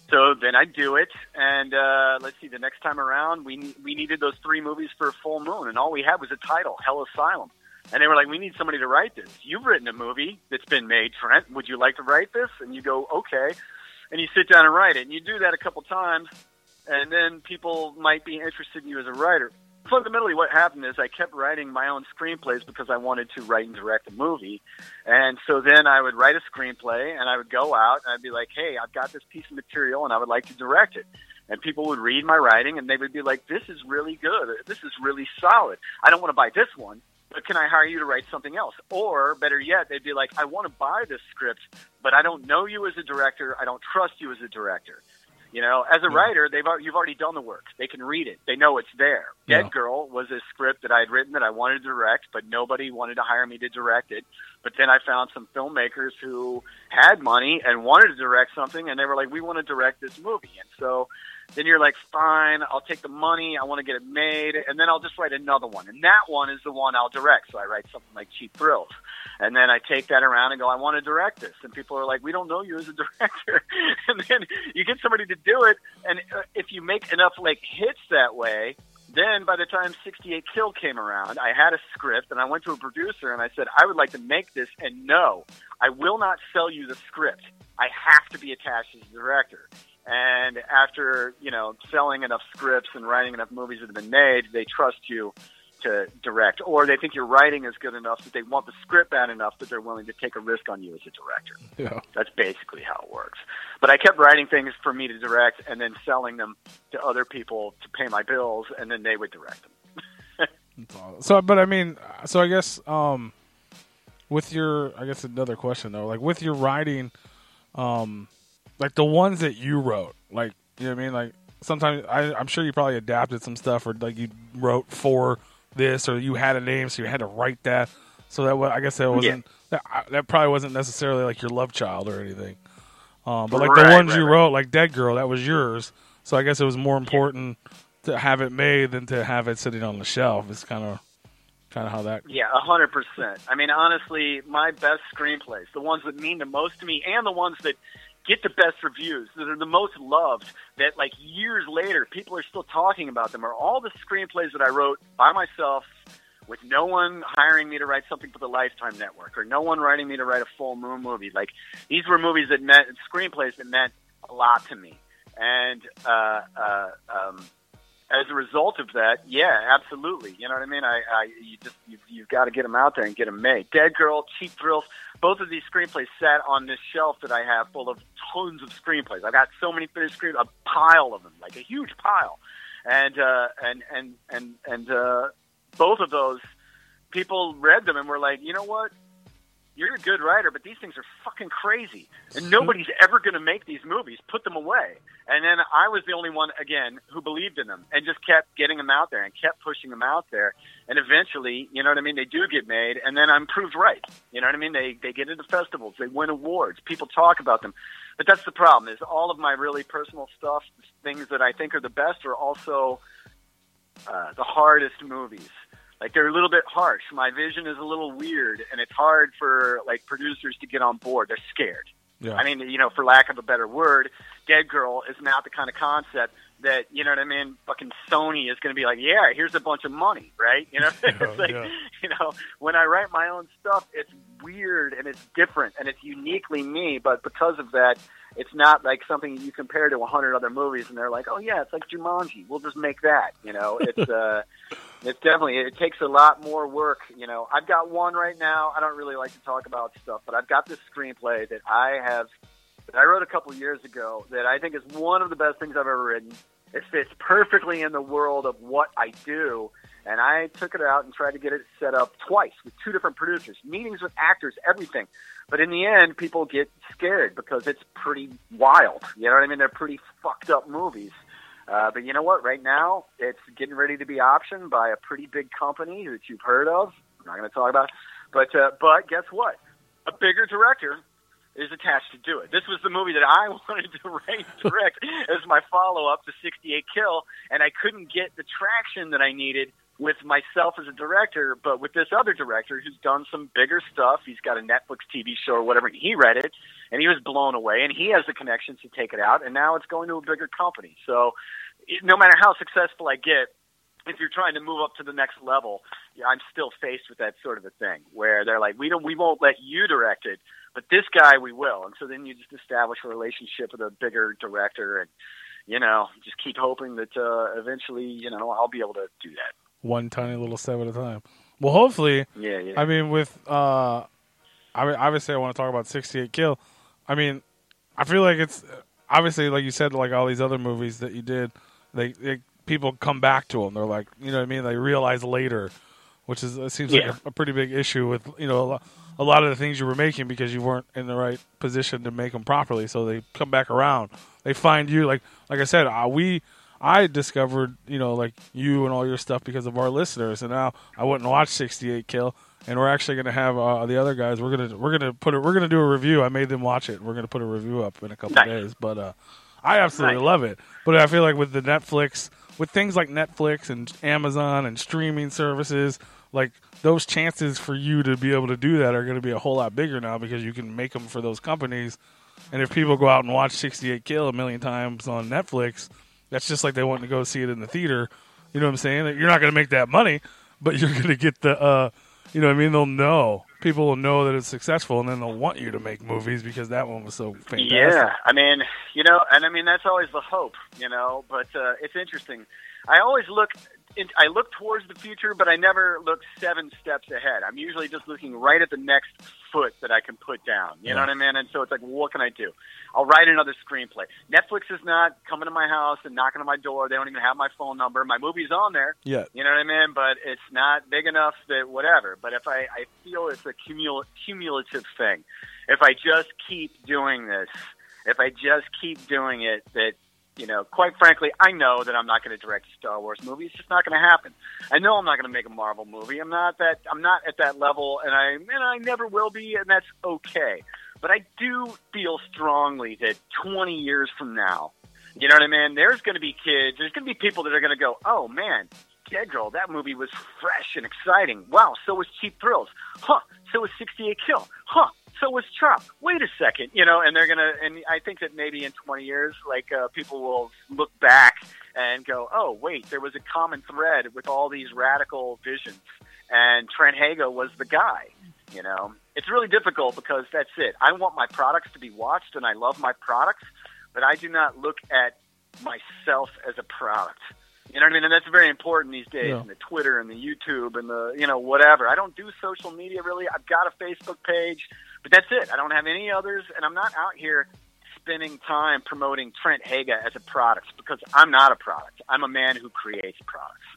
So then I'd do it, and uh, let's see. The next time around, we we needed those three movies for full moon, and all we had was a title, Hell Asylum. And they were like, "We need somebody to write this. You've written a movie that's been made, Trent. Would you like to write this?" And you go, "Okay." And you sit down and write it, and you do that a couple times, and then people might be interested in you as a writer. Fundamentally what happened is I kept writing my own screenplays because I wanted to write and direct a movie. And so then I would write a screenplay and I would go out and I'd be like, "Hey, I've got this piece of material and I would like to direct it." And people would read my writing and they would be like, "This is really good. This is really solid. I don't want to buy this one, but can I hire you to write something else?" Or better yet, they'd be like, "I want to buy this script, but I don't know you as a director. I don't trust you as a director." You know, as a writer, they've you've already done the work. They can read it. They know it's there. Yeah. Dead Girl was a script that I had written that I wanted to direct, but nobody wanted to hire me to direct it. But then I found some filmmakers who had money and wanted to direct something, and they were like, "We want to direct this movie." And so then you're like, "Fine, I'll take the money. I want to get it made, and then I'll just write another one." And that one is the one I'll direct. So I write something like Cheap Thrills. And then I take that around and go, I want to direct this. And people are like, we don't know you as a director. and then you get somebody to do it. And uh, if you make enough like hits that way, then by the time 68 Kill came around, I had a script and I went to a producer and I said, I would like to make this. And no, I will not sell you the script. I have to be attached as a director. And after, you know, selling enough scripts and writing enough movies that have been made, they trust you to direct, or they think your writing is good enough that they want the script bad enough that they're willing to take a risk on you as a director. Yeah. That's basically how it works. But I kept writing things for me to direct and then selling them to other people to pay my bills, and then they would direct them. So, but I mean, so I guess um, with your, I guess another question though, like with your writing, um, like the ones that you wrote, like you know what I mean, like sometimes I, I'm sure you probably adapted some stuff, or like you wrote for this, or you had a name, so you had to write that. So that I guess that wasn't that, that probably wasn't necessarily like your love child or anything. Um, but like the ones right, you right. wrote, like Dead Girl, that was yours. So I guess it was more important to have it made than to have it sitting on the shelf. It's kind of kind of how that. Yeah, a hundred percent. I mean, honestly, my best screenplays, the ones that mean the most to me, and the ones that get the best reviews, that are the most loved, that like years later people are still talking about them, are all the screenplays that I wrote by myself, with no one hiring me to write something for the Lifetime Network, or no one writing me to write a full moon movie. Like these were movies that meant screenplays that meant a lot to me, and uh, uh, um, as a result of that, yeah, absolutely. You know what I mean? I, I you just you've, you've got to get them out there and get them made. Dead Girl, Cheap Thrills, both of these screenplays sat on this shelf that I have full of tons of screenplays. I've got so many finished screen, a pile of them, like a huge pile, and uh, and and and and uh, both of those people read them and were like, you know what? You're a good writer, but these things are fucking crazy, and nobody's ever going to make these movies. Put them away. And then I was the only one again who believed in them and just kept getting them out there and kept pushing them out there. And eventually, you know what I mean? They do get made, and then I'm proved right. You know what I mean? They they get into festivals, they win awards, people talk about them. But that's the problem: is all of my really personal stuff, things that I think are the best, are also uh, the hardest movies. Like they're a little bit harsh. My vision is a little weird, and it's hard for like producers to get on board. They're scared. Yeah. I mean, you know, for lack of a better word, Dead Girl is not the kind of concept that you know what I mean. Fucking Sony is going to be like, yeah, here's a bunch of money, right? You know, it's like, yeah. you know, when I write my own stuff, it's weird and it's different and it's uniquely me. But because of that, it's not like something you compare to a hundred other movies, and they're like, oh yeah, it's like Jumanji. We'll just make that. You know, it's uh, it's definitely it takes a lot more work. You know, I've got one right now. I don't really like to talk about stuff, but I've got this screenplay that I have that I wrote a couple years ago that I think is one of the best things I've ever written. It fits perfectly in the world of what I do. And I took it out and tried to get it set up twice with two different producers, meetings with actors, everything. But in the end, people get scared because it's pretty wild. You know what I mean? They're pretty fucked up movies. Uh, but you know what? Right now, it's getting ready to be optioned by a pretty big company that you've heard of. I'm not going to talk about, it. but uh, but guess what? A bigger director is attached to do it. This was the movie that I wanted to write direct as my follow up to 68 Kill, and I couldn't get the traction that I needed with myself as a director, but with this other director who's done some bigger stuff. He's got a Netflix TV show or whatever. He read it, and he was blown away, and he has the connections to take it out, and now it's going to a bigger company. So, no matter how successful I get, if you're trying to move up to the next level, I'm still faced with that sort of a thing where they're like, we don't, we won't let you direct it, but this guy we will. And so then you just establish a relationship with a bigger director, and you know, just keep hoping that uh, eventually, you know, I'll be able to do that. One tiny little step at a time. Well, hopefully, Yeah, yeah. I mean, with uh, I mean, obviously, I want to talk about 68 Kill. I mean, I feel like it's obviously, like you said, like all these other movies that you did, they, they people come back to them. They're like, you know what I mean? They realize later, which is it seems Yeah. like a, a pretty big issue with you know a lot, a lot of the things you were making because you weren't in the right position to make them properly. So they come back around. They find you like like I said, uh, we. I discovered, you know, like you and all your stuff because of our listeners, and now I went and watched 68 Kill, and we're actually going to have uh, the other guys. We're gonna we're gonna put it. We're gonna do a review. I made them watch it. We're gonna put a review up in a couple Nice. days. But uh, I absolutely Nice. love it. But I feel like with the Netflix, with things like Netflix and Amazon and streaming services, like those chances for you to be able to do that are going to be a whole lot bigger now because you can make them for those companies. And if people go out and watch 68 Kill a million times on Netflix, that's just like they want to go see it in the theater. You know what I'm saying? You're not going to make that money, but you're going to get the, uh, you know what I mean? They'll know. People will know that it's successful, and then they'll want you to make movies because that one was so fantastic. Yeah, I mean, you know, and I mean that's always the hope, you know. But uh, it's interesting. I always look, in, I look towards the future, but I never look seven steps ahead. I'm usually just looking right at the next foot that I can put down. You know what I mean? And so it's like, what can I do? I'll write another screenplay. Netflix is not coming to my house and knocking on my door. They don't even have my phone number. My movie's on there. Yeah. You know what I mean? But it's not big enough that whatever. But if I, I feel it's a cumul- cumulative thing, if I just keep doing this, if I just keep doing it, that you know, quite frankly, I know that I'm not going to direct a Star Wars movie. It's just not going to happen. I know I'm not going to make a Marvel movie. I'm not that. I'm not at that level, and I and I never will be, and that's okay. But I do feel strongly that 20 years from now, you know what I mean? There's going to be kids. There's going to be people that are going to go, "Oh man, Dead Girl, that movie was fresh and exciting. Wow, so was Cheap Thrills. Huh? So was 68 Kill. Huh? So was Trump. Wait a second, you know, and they're gonna, and I think that maybe in 20 years, like uh, people will look back and go, oh wait, there was a common thread with all these radical visions, and Trent Haaga was the guy. You know, it's really difficult because that's it. I want my products to be watched, and I love my products, but I do not look at myself as a product. You know what I mean? And that's very important these days. Yeah. And the Twitter and the YouTube and the you know whatever. I don't do social media really. I've got a Facebook page, but that's it. I don't have any others, and I'm not out here spending time promoting Trent Haaga as a product because I'm not a product. I'm a man who creates products,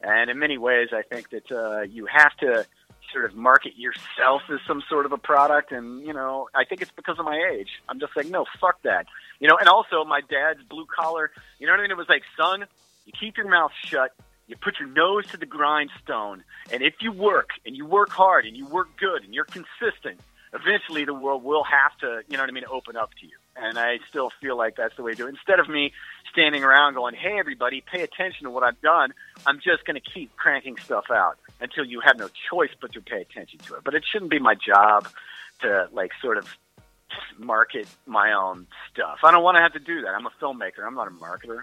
and in many ways, I think that uh, you have to sort of market yourself as some sort of a product. And you know, I think it's because of my age. I'm just like, no, fuck that. You know, and also my dad's blue collar. You know what I mean? It was like, son, you keep your mouth shut. You put your nose to the grindstone, and if you work and you work hard and you work good and you're consistent, eventually the world will have to, you know what I mean, open up to you. And I still feel like that's the way to do it. Instead of me standing around going, "Hey, everybody, pay attention to what I've done," I'm just going to keep cranking stuff out until you have no choice but to pay attention to it. But it shouldn't be my job to like sort of market my own stuff. I don't want to have to do that. I'm a filmmaker. I'm not a marketer.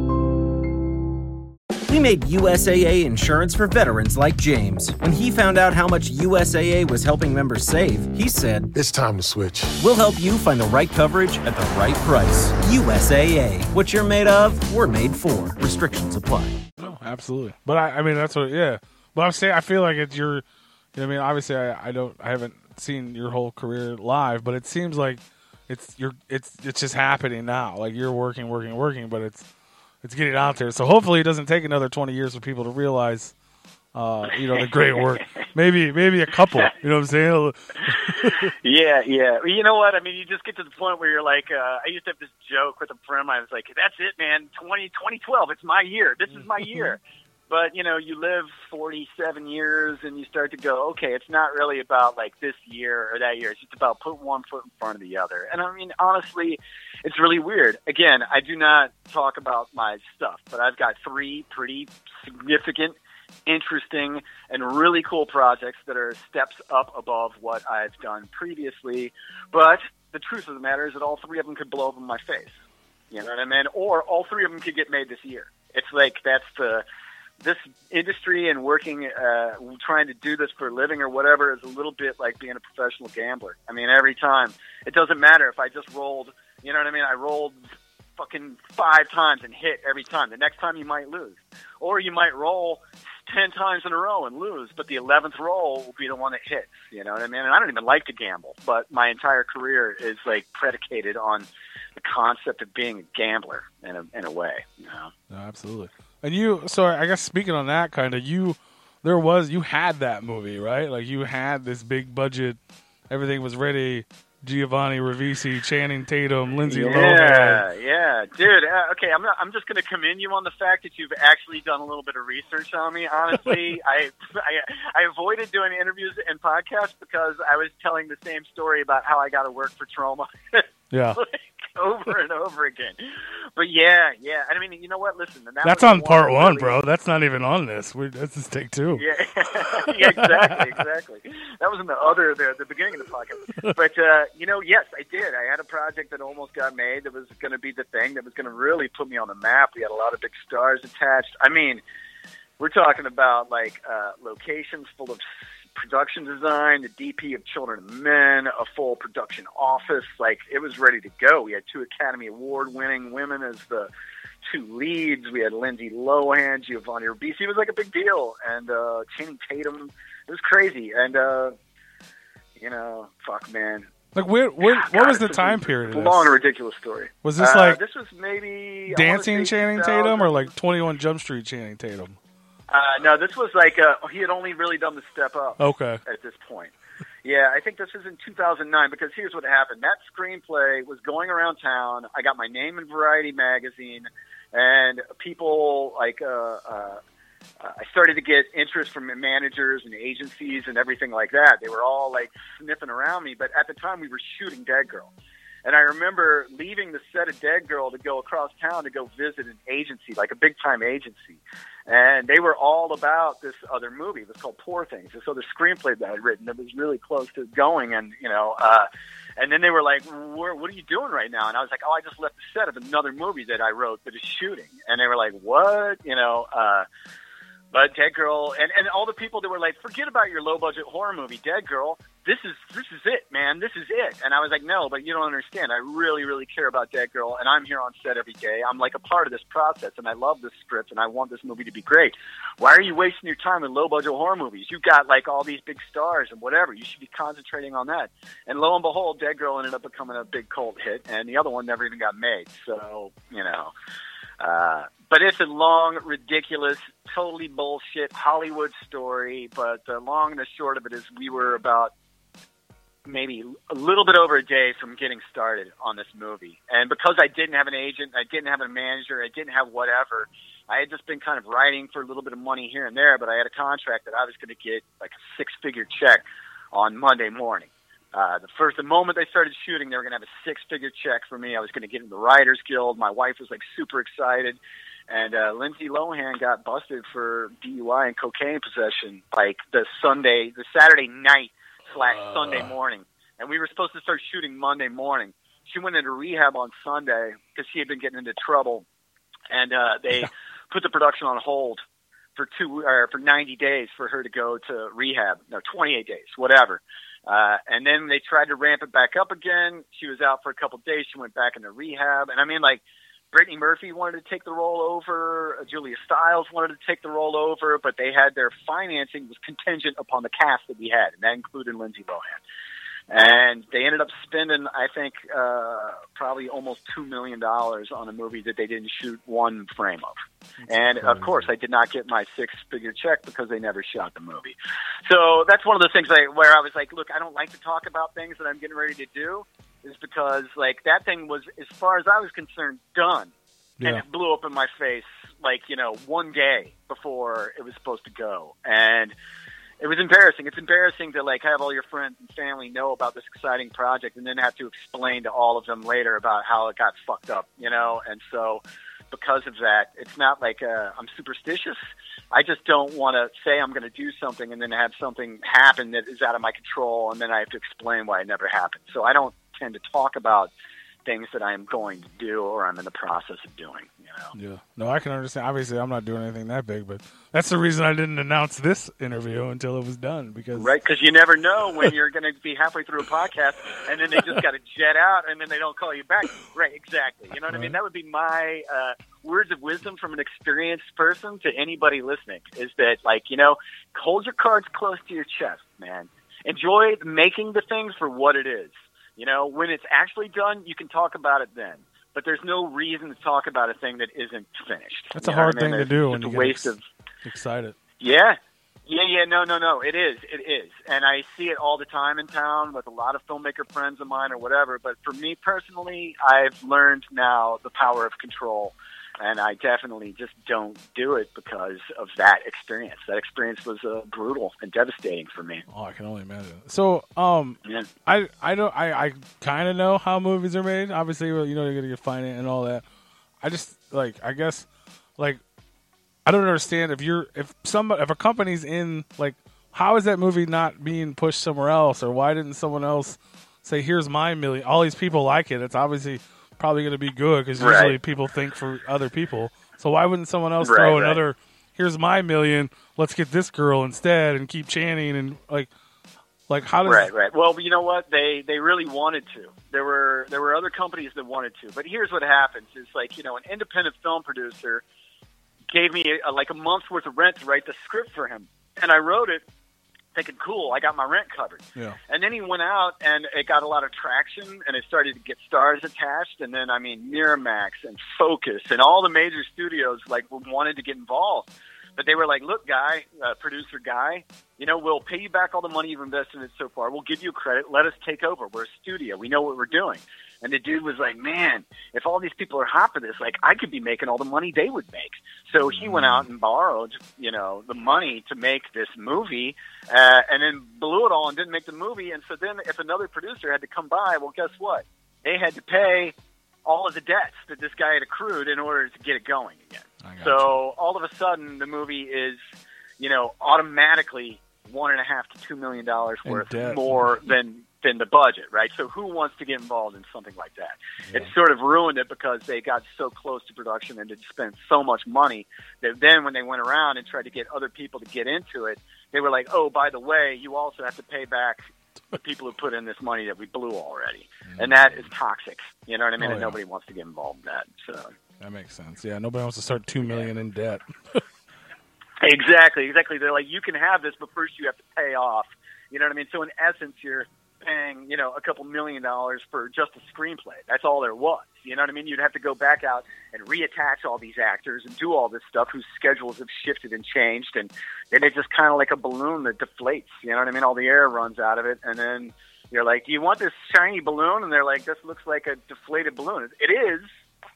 We made USAA insurance for veterans like James. When he found out how much USAA was helping members save, he said, It's time to switch. We'll help you find the right coverage at the right price. USAA. What you're made of, we're made for. Restrictions apply. No, absolutely. But I, I mean, that's what. Yeah. But I'm saying, I feel like it's your. You know, I mean, obviously, I, I don't, I haven't seen your whole career live, but it seems like it's you're, it's, it's just happening now. Like you're working, working, working, but it's, it's getting out there. So hopefully, it doesn't take another 20 years for people to realize. Uh, you know the great work. Maybe, maybe a couple. You know what I'm saying? Yeah, yeah. You know what? I mean, you just get to the point where you're like, uh, I used to have this joke with a friend. I was like, that's it, man. 20, 2012, it's my year. This is my year. But, you know, you live 47 years and you start to go, okay, it's not really about like this year or that year. It's just about putting one foot in front of the other. And I mean, honestly, it's really weird. Again, I do not talk about my stuff, but I've got three pretty significant interesting and really cool projects that are steps up above what I've done previously. But the truth of the matter is that all three of them could blow up in my face. You know what I mean? Or all three of them could get made this year. It's like that's the this industry and working, uh, trying to do this for a living or whatever is a little bit like being a professional gambler. I mean, every time it doesn't matter if I just rolled. You know what I mean? I rolled fucking five times and hit every time. The next time you might lose, or you might roll ten times in a row and lose, but the eleventh roll will be the one that hits. You know what I mean? And I don't even like to gamble, but my entire career is like predicated on the concept of being a gambler in a in a way. You know? No, absolutely. And you, so I guess speaking on that kind of, you, there was, you had that movie, right? Like you had this big budget, everything was ready. Giovanni Ribisi, Channing Tatum, Lindsay Lohan. Yeah, yeah, dude. Uh, okay, I'm not, I'm just going to commend you on the fact that you've actually done a little bit of research on me. Honestly, I, I I avoided doing interviews and podcasts because I was telling the same story about how I got to work for Troma. Yeah. over and over again. But yeah, yeah. I mean, you know what? Listen, that That's on part one, really- bro. That's not even on this. We, this is take two. Yeah, yeah, exactly, exactly. That was in the other, the, the beginning of the podcast. But uh, you know, yes, I did. I had a project that almost got made. That was going to be the thing that was going to really put me on the map. We had a lot of big stars attached. I mean, we're talking about like uh, locations full of production design, the DP of Children of Men, a full production office. Like it was ready to go. We had two Academy Award winning women as the two leads. We had Lindsay Lohan, Giovanni Ribisi. It was like a big deal, and uh, Channing Tatum. It was crazy, and uh, you know, fuck, man. Like, where, where, what was the time period Long and ridiculous story. Was this Uh, like this was maybe dancing Channing Tatum or like 21 Jump Street Channing Tatum? Uh, no, this was like uh, he had only really done the step up. Okay. at this point. Yeah, I think this was in 2009 because here's what happened. That screenplay was going around town. I got my name in Variety magazine, and people like uh, uh, I started to get interest from managers and agencies and everything like that. They were all like sniffing around me. But at the time, we were shooting Dead Girl. And I remember leaving the set of Dead Girl to go across town to go visit an agency, like a big time agency. And they were all about this other movie. It was called Poor Things. This other screenplay that I'd written that was really close to going. And, you know, uh, and then they were like, what are you doing right now? And I was like, oh, I just left the set of another movie that I wrote that is shooting. And they were like, what? You know, uh, but Dead Girl and, and all the people that were like, forget about your low budget horror movie, Dead Girl. This is this is it, man. This is it. And I was like, no, but you don't understand. I really, really care about Dead Girl, and I'm here on set every day. I'm like a part of this process, and I love this script, and I want this movie to be great. Why are you wasting your time with low budget horror movies? You got like all these big stars and whatever. You should be concentrating on that. And lo and behold, Dead Girl ended up becoming a big cult hit, and the other one never even got made. So you know. Uh, but it's a long, ridiculous, totally bullshit Hollywood story. But the long and the short of it is, we were about maybe a little bit over a day from getting started on this movie. And because I didn't have an agent, I didn't have a manager, I didn't have whatever. I had just been kind of writing for a little bit of money here and there, but I had a contract that I was going to get like a six-figure check on Monday morning. Uh, the first, the moment they started shooting, they were going to have a six-figure check for me. I was going to get in the Writers Guild. My wife was like super excited, and uh, Lindsay Lohan got busted for DUI and cocaine possession like the Sunday, the Saturday night slash Sunday morning, and we were supposed to start shooting Monday morning. She went into rehab on Sunday because she had been getting into trouble, and uh, they put the production on hold for two or for 90 days for her to go to rehab. No, 28 days, whatever. Uh, and then they tried to ramp it back up again. She was out for a couple of days. She went back into rehab. And I mean, like, Brittany Murphy wanted to take the role over. Uh, Julia Stiles wanted to take the role over, but they had their financing was contingent upon the cast that we had, and that included Lindsay Lohan. And they ended up spending, I think, uh, probably almost two million dollars on a movie that they didn't shoot one frame of. And of course, I did not get my six-figure check because they never shot the movie. So that's one of those things I, where I was like, "Look, I don't like to talk about things that I'm getting ready to do," is because like that thing was, as far as I was concerned, done, and it blew up in my face like you know one day before it was supposed to go, and it was embarrassing. It's embarrassing to like have all your friends and family know about this exciting project and then have to explain to all of them later about how it got fucked up, you know. And so because of that. It's not like uh, I'm superstitious. I just don't want to say I'm going to do something and then have something happen that is out of my control, and then I have to explain why it never happened. So I don't tend to talk about things that I am going to do or I'm in the process of doing. You know. Yeah. No, I can understand. Obviously, I'm not doing anything that big, but that's the reason I didn't announce this interview until it was done because Right, because you never know when you're going to be halfway through a podcast and then they just got to jet out and then they don't call you back. Right, exactly. You know what I mean? That would be my uh, words of wisdom from an experienced person to anybody listening is that, like, you know, hold your cards close to your chest, man. Enjoy making the things for what it is. You know, when it's actually done, you can talk about it then. But there's no reason to talk about a thing that isn't finished. That's You a hard I mean? thing to do when a you get waste ex- of excited. yeah. Yeah, yeah, no, no, no. It is. It is. And I see it all the time in town with a lot of filmmaker friends of mine or whatever. But for me personally, I've learned now the power of control. And I definitely just don't do it because of that experience. That experience was uh, brutal and devastating for me. Oh, I can only imagine. So, um, Yeah. I I don't I, I kind of know how movies are made. Obviously, you know you're gonna get finance and all that. I just like I guess like I don't understand if you're if some if a company's in like how is that movie not being pushed somewhere else or why didn't someone else say here's my million? All these people like it. It's obviously probably going to be good because Right. usually people think for other people. So why wouldn't someone else Right, throw right. another? Here's my million. Let's get this girl instead and keep Channing and like like how does Right, right. Well, you know what? They they really wanted to. There were there were other companies that wanted to, but here's what happens: is like you know, an independent film producer gave me a, like a month's worth of rent to write the script for him, and I wrote it, thinking, "Cool, I got my rent covered." Yeah. And then he went out, and it got a lot of traction, and it started to get stars attached, and then I mean, Miramax and Focus and all the major studios like wanted to get involved. But they were like, "Look, guy, uh, producer guy, you know, we'll pay you back all the money you've invested in it so far. We'll give you credit. Let us take over. We're a studio. We know what we're doing." And the dude was like, "Man, if all these people are hot for this, like, I could be making all the money they would make." So he went out and borrowed, you know, the money to make this movie, uh, and then blew it all and didn't make the movie. And so then, if another producer had to come by, well, guess what? They had to pay all of the debts that this guy had accrued in order to get it going again. So all of a sudden, the movie is, you know, automatically one and a half to two million dollars worth more than than the budget, right? So who wants to get involved in something like that? It sort of ruined it because they got so close to production and had spent so much money that then when they went around and tried to get other people to get into it, they were like, "Oh, by the way, you also have to pay back." The people who put in this money that we blew already, and mm. that is toxic. You know what I mean? Oh, and yeah. nobody wants to get involved in that. So That makes sense. Yeah, nobody wants to start two million in debt. Exactly, exactly. They're like, you can have this, but first you have to pay off. You know what I mean? So in essence, you're paying, you know, a couple million dollars for just a screenplay. That's all there was. You know what I mean? You'd have to go back out and reattach all these actors and do all this stuff whose schedules have shifted and changed, and then it's just kind of like a balloon that deflates. You know what I mean? All the air runs out of it, and then you're like, "Do you want this shiny balloon?" And they're like, "This looks like a deflated balloon." It is.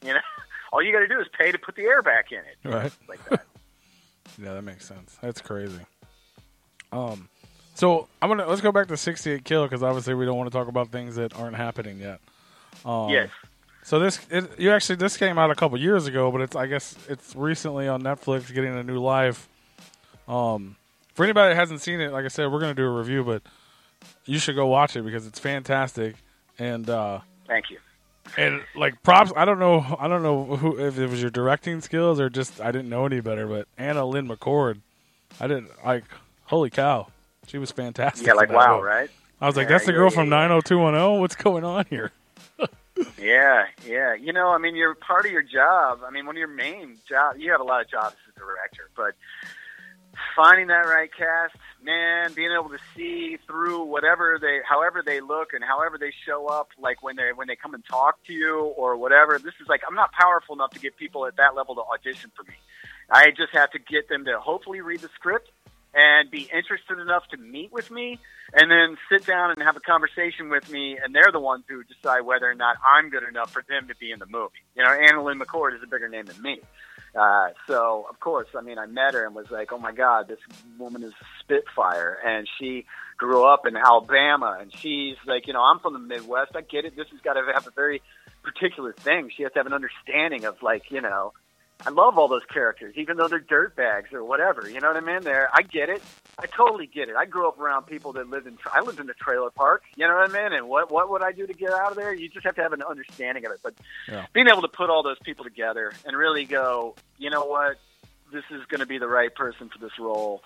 You know, all you got to do is pay to put the air back in it. Right. Like that. Yeah, that makes sense. That's crazy. Um, so I'm gonna let's go back to 68 Kill because obviously we don't want to talk about things that aren't happening yet. Um, yes. So this it, you actually this came out a couple years ago, but it's I guess it's recently on Netflix getting a new life. Um, for anybody that hasn't seen it, like I said, we're gonna do a review, but you should go watch it because it's fantastic. And uh, Thank you. and like props, I don't know, I don't know who if it was your directing skills or just I didn't know any better, but AnnaLynne McCord, I didn't like. Holy cow, she was fantastic. Yeah, like wow, right? I was like, Yeah, that's the girl yeah, from yeah. 90210. What's going on here? Yeah, yeah. You know, I mean, you're part of your job. I mean, one of your main job. You have a lot of jobs as a director, but finding that right cast, man, being able to see through whatever they, however they look and however they show up, like when they when they come and talk to you or whatever. This is like I'm not powerful enough to get people at that level to audition for me. I just have to get them to hopefully read the script and be interested enough to meet with me and then sit down and have a conversation with me and they're the ones who decide whether or not I'm good enough for them to be in the movie. You know, AnnaLynne McCord is a bigger name than me. Uh, so of course, I mean, I met her and was like, "Oh my God, this woman is a spitfire," and she grew up in Alabama, and she's like, you know, I'm from the Midwest. I get it. This has got to have a very particular thing. She has to have an understanding of like, you know, I love all those characters, even though they're dirtbags or whatever. You know what I mean? There, I get it. I totally get it. I grew up around people that lived in. I lived in a trailer park. You know what I mean? And what what would I do to get out of there? You just have to have an understanding of it. But Yeah. being able to put all those people together and really go, you know what, this is going to be the right person for this role.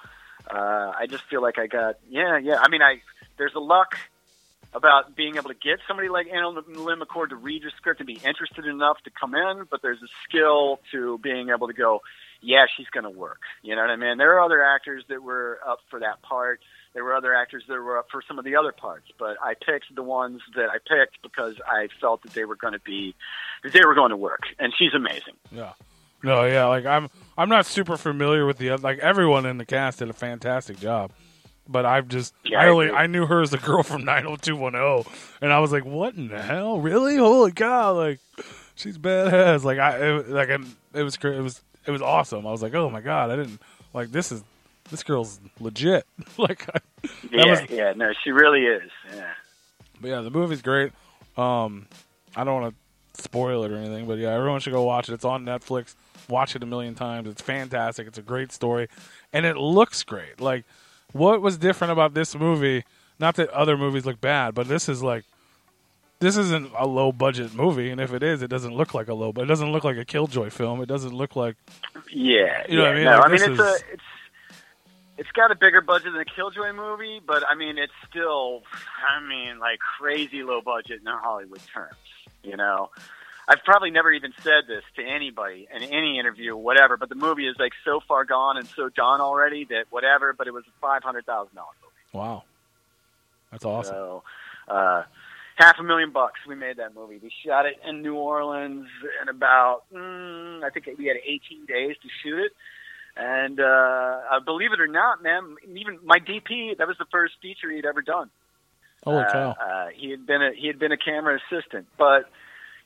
Uh, I just feel like I got, yeah, yeah. I mean, I there's a luck about being able to get somebody like AnnaLynne McCord to read your script and be interested enough to come in, but there's a skill to being able to go, yeah, she's going to work. You know what I mean? There are other actors that were up for that part. There were other actors that were up for some of the other parts, but I picked the ones that I picked because I felt that they were going to be, that they were going to work. And she's amazing. Yeah. No, yeah, like I'm I'm not super familiar with the like everyone in the cast did a fantastic job. But I've just Yeah, I I only agree. I knew her as the girl from 90210 and I was like, "What in the hell? Really? Holy cow, like she's badass." Like I it, like it, it was it was it was awesome. I was like, "Oh my god, I didn't like this is this girl's legit." like I, that Yeah, was yeah, no, she really is. Yeah. but yeah, the movie's great. Um, I don't want to spoil it or anything, but yeah, everyone should go watch it. It's on Netflix. Watch it a million times. It's fantastic. It's a great story, and it looks great. Like, what was different about this movie? Not that other movies look bad, but this is like, this isn't a low budget movie, and if it is, it doesn't look like a low. But it doesn't look like a Killjoy film. It doesn't look like Yeah, You know yeah. what I mean? No, Like, I mean it's is- a it's it's got a bigger budget than a Killjoy movie, but I mean it's still I mean like crazy low budget in Hollywood terms. You know, I've probably never even said this to anybody in any interview, or whatever. But the movie is like so far gone and so done already that whatever. But it was a five hundred thousand dollar movie. wow, that's awesome. So, uh, half a million bucks. We made that movie. We shot it in New Orleans in about, mm, I think we had 18 days to shoot it. And uh, uh, believe it or not, man, even my DP, that was the first feature he'd ever done. Holy Uh, cow! Uh, he had been a he had been a camera assistant, but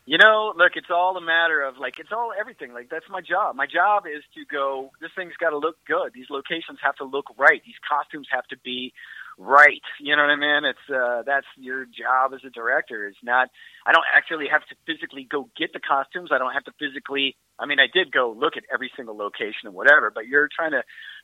you know, look, it's all a matter of like it's all everything. Like that's my job. My job is to go. This thing's got to look good. These locations have to look right. These costumes have to be right. You know what I mean? It's uh, that's your job as a director. It's not. I don't actually have to physically go get the costumes. I don't have to physically. I mean, I did go look at every single location and whatever, but you're trying to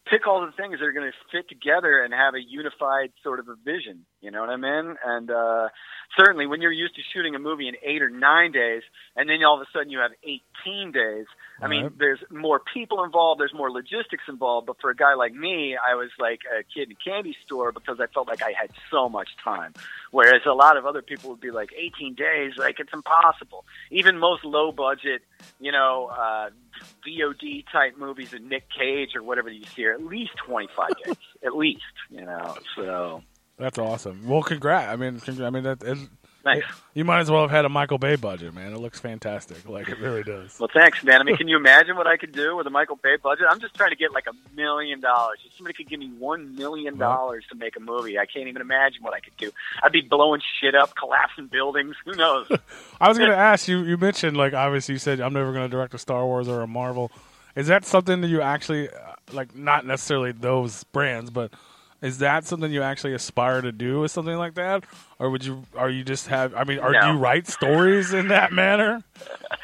pick all the things that are going to fit together and have a unified sort of a vision. You know what I mean? And uh, certainly, when you're used to shooting a movie in eight or nine days, and then all of a sudden you have 18 days. I mean, Right. there's more people involved. There's more logistics involved. But for a guy like me, I was like a kid in a candy store because I felt like I had so much time. Whereas a lot of other people would be like 18 days, like it's impossible. Even most low budget, you know, uh, VOD type movies of Nick Cage or whatever you see are at least 25 days, at least, you know. So That's awesome. Well, congrats. I mean, congr- I mean that. Nice. You might as well have had a Michael Bay budget, man. It looks fantastic. Like it really does. Well, thanks, man. I mean, can you imagine what I could do with a Michael Bay budget? I'm just trying to get like a million dollars. If somebody could give me one million dollars to make a movie, I can't even imagine what I could do. I'd be blowing shit up, collapsing buildings. Who knows? I was going to ask you. You mentioned like obviously you said I'm never going to direct a Star Wars or a Marvel. Is that something that you actually uh, like? Not necessarily those brands, but is that something you actually aspire to do? Is something like that, or would you? Are you just have? I mean, are No. you write stories in that manner?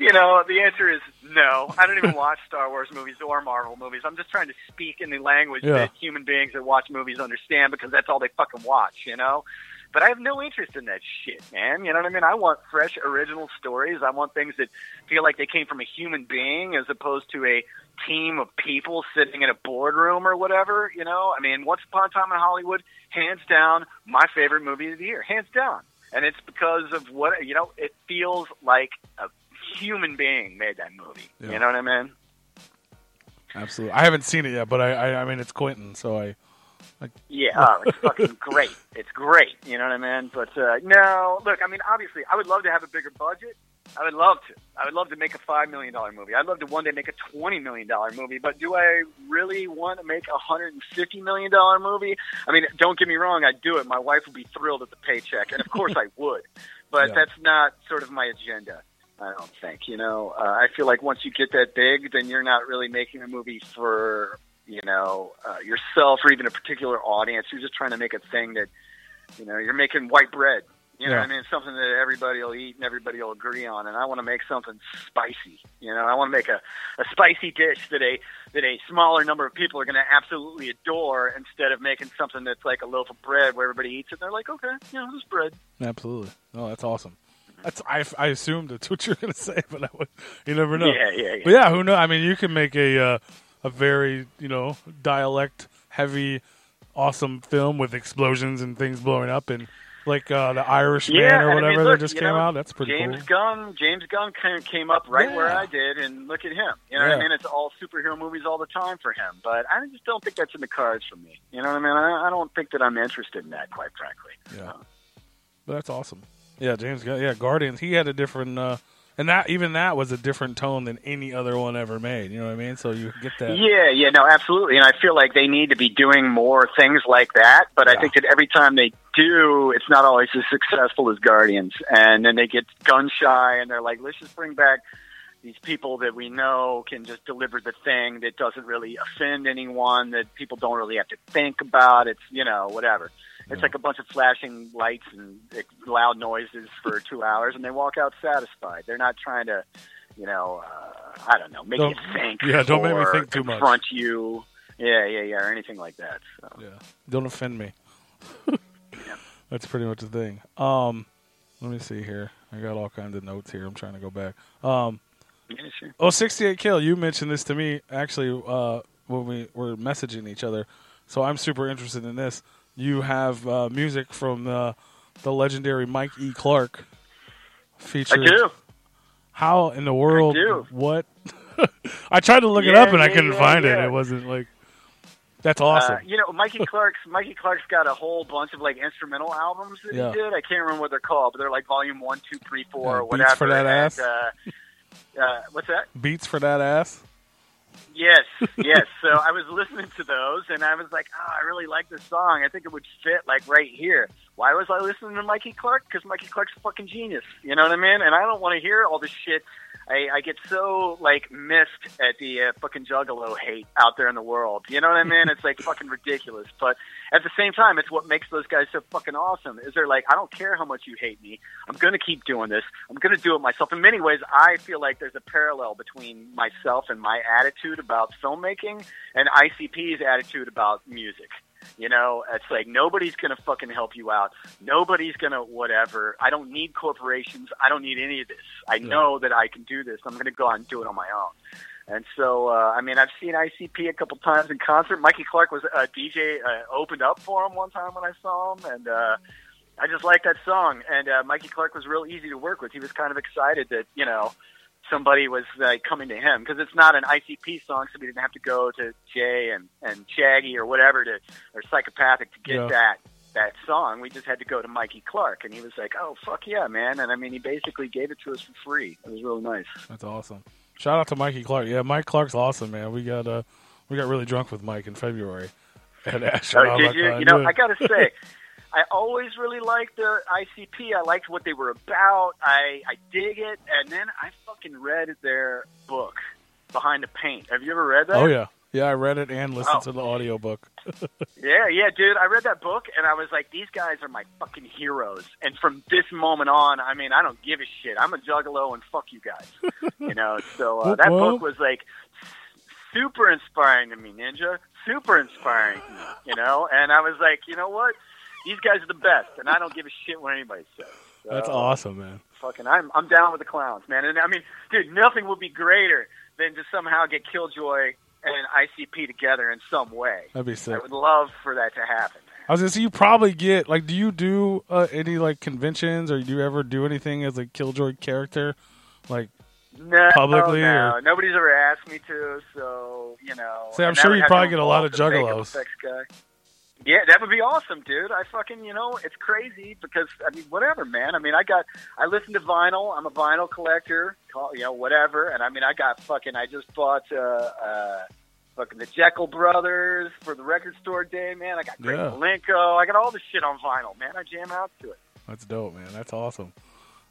you know, the answer is no. I don't even watch Star Wars movies or Marvel movies. I'm just trying to speak in the language Yeah. that human beings that watch movies understand because that's all they fucking watch, you know? But I have no interest in that shit, man. You know what I mean? I want fresh, original stories. I want things that feel like they came from a human being as opposed to a team of people sitting in a boardroom or whatever, you know? I mean, Once Upon a Time in Hollywood, hands down, my favorite movie of the year, hands down. And it's because of what, you know, it feels like a human being made that movie. Yeah. You know what I mean? Absolutely. I haven't seen it yet, but I, I, I mean, it's Quentin, so I. Yeah, oh, it's fucking great. It's great. You know what I mean? But uh, no, look, I mean, obviously, I would love to have a bigger budget. I would love to. I would love to make a five million dollar movie. I'd love to one day make a twenty million dollar movie. But do I really want to make a hundred and fifty million dollar movie? I mean, don't get me wrong. I'd do it. My wife would be thrilled at the paycheck, and of course I would. But Yeah. that's not sort of my agenda. I don't think. You know, uh, I feel like once you get that big, then you're not really making a movie for you know uh, yourself or even a particular audience. You're just trying to make a thing that you know you're making white bread. You know Yeah. I mean? Something that everybody will eat and everybody will agree on. And I want to make something spicy. You know, I want to make a, a spicy dish that a that a smaller number of people are going to absolutely adore instead of making something that's like a loaf of bread where everybody eats it. and They're like, okay, you know, this bread. Absolutely. Oh, that's awesome. That's I, I assumed that's what you're going to say, but I you never know. Yeah, yeah, yeah. But yeah, who knows? I mean, you can make a uh, a very you know dialect heavy, awesome film with explosions and things blowing up and like uh, the Irishman Yeah, or and I whatever mean, that just came know, out. That's pretty cool. James cool. Gunn, James Gunn kind of came up right where I did, and look at him. You know what I mean? It's all superhero movies all the time for him, but I just don't think that's in the cards for me. You know what I mean? I, I don't think that I'm interested in that, quite frankly. Yeah, but that's awesome. Yeah, James. Gunn. Yeah, Guardians. He had a different, uh, and that even that was a different tone than any other one ever made. You know what I mean? So you get that. Yeah, yeah, no, absolutely. And I feel like they need to be doing more things like that. But I think that every time they do, it's not always as successful as Guardians. And then they get gun shy and they're like, let's just bring back these people that we know can just deliver the thing that doesn't really offend anyone, that people don't really have to think about. It's, you know, whatever. It's like a bunch of flashing lights and loud noises for two hours, and they walk out satisfied. They're not trying to, you know, uh, I don't know, make Don't- you think. yeah, don't make me think too much. confront you. Yeah, yeah, yeah, or anything like that. So. Yeah. Don't offend me. yeah. That's pretty much the thing. Um, let me see here. I got all kinds of notes here. I'm trying to go back. Um, Yeah, sure. oh, 68 kill. You mentioned this to me actually uh, when we were messaging each other. So I'm super interested in this. You have uh, music from the the legendary Mike E. Clark I do. How in the world? do. What? I tried to look it up and I couldn't yeah, find it. yeah. It wasn't like. That's awesome. Uh, you know, Mikey Clark's Mikey Clark's got a whole bunch of like instrumental albums that Yeah. he did. I can't remember what they're called, but they're like volume one, two, three, four, Yeah, or Beats for That and, Ass? Uh, uh, what's that? Beats for that ass. Yes, yes. so I was listening to those, and I was like, "Oh, I really like this song. I think it would fit like right here." Why was I listening to Mikey Clark? Because Mikey Clark's a fucking genius. You know what I mean? And I don't want to hear all this shit. I, I get so like missed at the uh, fucking Juggalo hate out there in the world. You know what I mean? It's like fucking ridiculous. But at the same time, it's what makes those guys so fucking awesome. Is they're like, I don't care how much you hate me. I'm gonna keep doing this. I'm gonna do it myself. In many ways, I feel like there's a parallel between myself and my attitude about filmmaking and ICP's attitude about music. You know, it's like nobody's gonna fucking help you out. Nobody's gonna whatever. I don't need corporations. I don't need any of this. I know that I can do this. I'm gonna go out and do it on my own. And so, uh, I mean, I've seen ICP a couple times in concert. Mikey Clark was a DJ, uh, opened up for him one time when I saw him, and uh, I just like that song. And uh, Mikey Clark was real easy to work with. He was kind of excited that you know somebody was like coming to him because it's not an ICP song, so we didn't have to go to Jay and and Shaggy or whatever to or Psychopathic to get Yeah. that that song. We just had to go to Mikey Clark, and he was like, "Oh fuck yeah, man!" And I mean, he basically gave it to us for free. It was really nice. That's awesome. Shout out to Mikey Clark. Yeah, Mike Clark's awesome, man. We got uh, we got really drunk with Mike in February at Ashton. Oh, did you? You know, yeah. I gotta say, I always really liked the ICP. I liked what they were about. I I dig it. And then I fucking read their book, Behind the Paint. Have you ever read that? Oh yeah, yeah. I read it and listened Oh. to the audiobook. Yeah, yeah, dude. I read that book and I was like, these guys are my fucking heroes. And from this moment on, I mean, I don't give a shit. I'm a juggalo and fuck you guys. you know, so uh, that whoop. book was like super inspiring to me, Ninja. Super inspiring me, you know? And I was like, you know what? These guys are the best, and I don't give a shit what anybody says. That's awesome, man. Fucking, I'm I'm down with the clowns, man. And I mean, dude, nothing would be greater than to somehow get Killjoy and ICP together in some way. That'd be sick. I would love for that to happen. I was gonna say you probably get like, do you do uh, any like conventions or do you ever do anything as a Killjoy character? Like, No, Publicly, no, or- nobody's ever asked me to. So you know, See, I'm sure you'd probably get a lot of involve the makeup juggalos. Yeah, that would be awesome, dude. I fucking, you know, it's crazy because I mean, whatever, man. I mean, I got, I listen to vinyl. I'm a vinyl collector, call, you know, whatever. And I mean, I got fucking, I just bought, uh, uh, fucking the Jeckel Brothers for the record store day, man. I got Great Yeah. Milenko. I got all this shit on vinyl, man. I jam out to it. that's dope, man. That's awesome.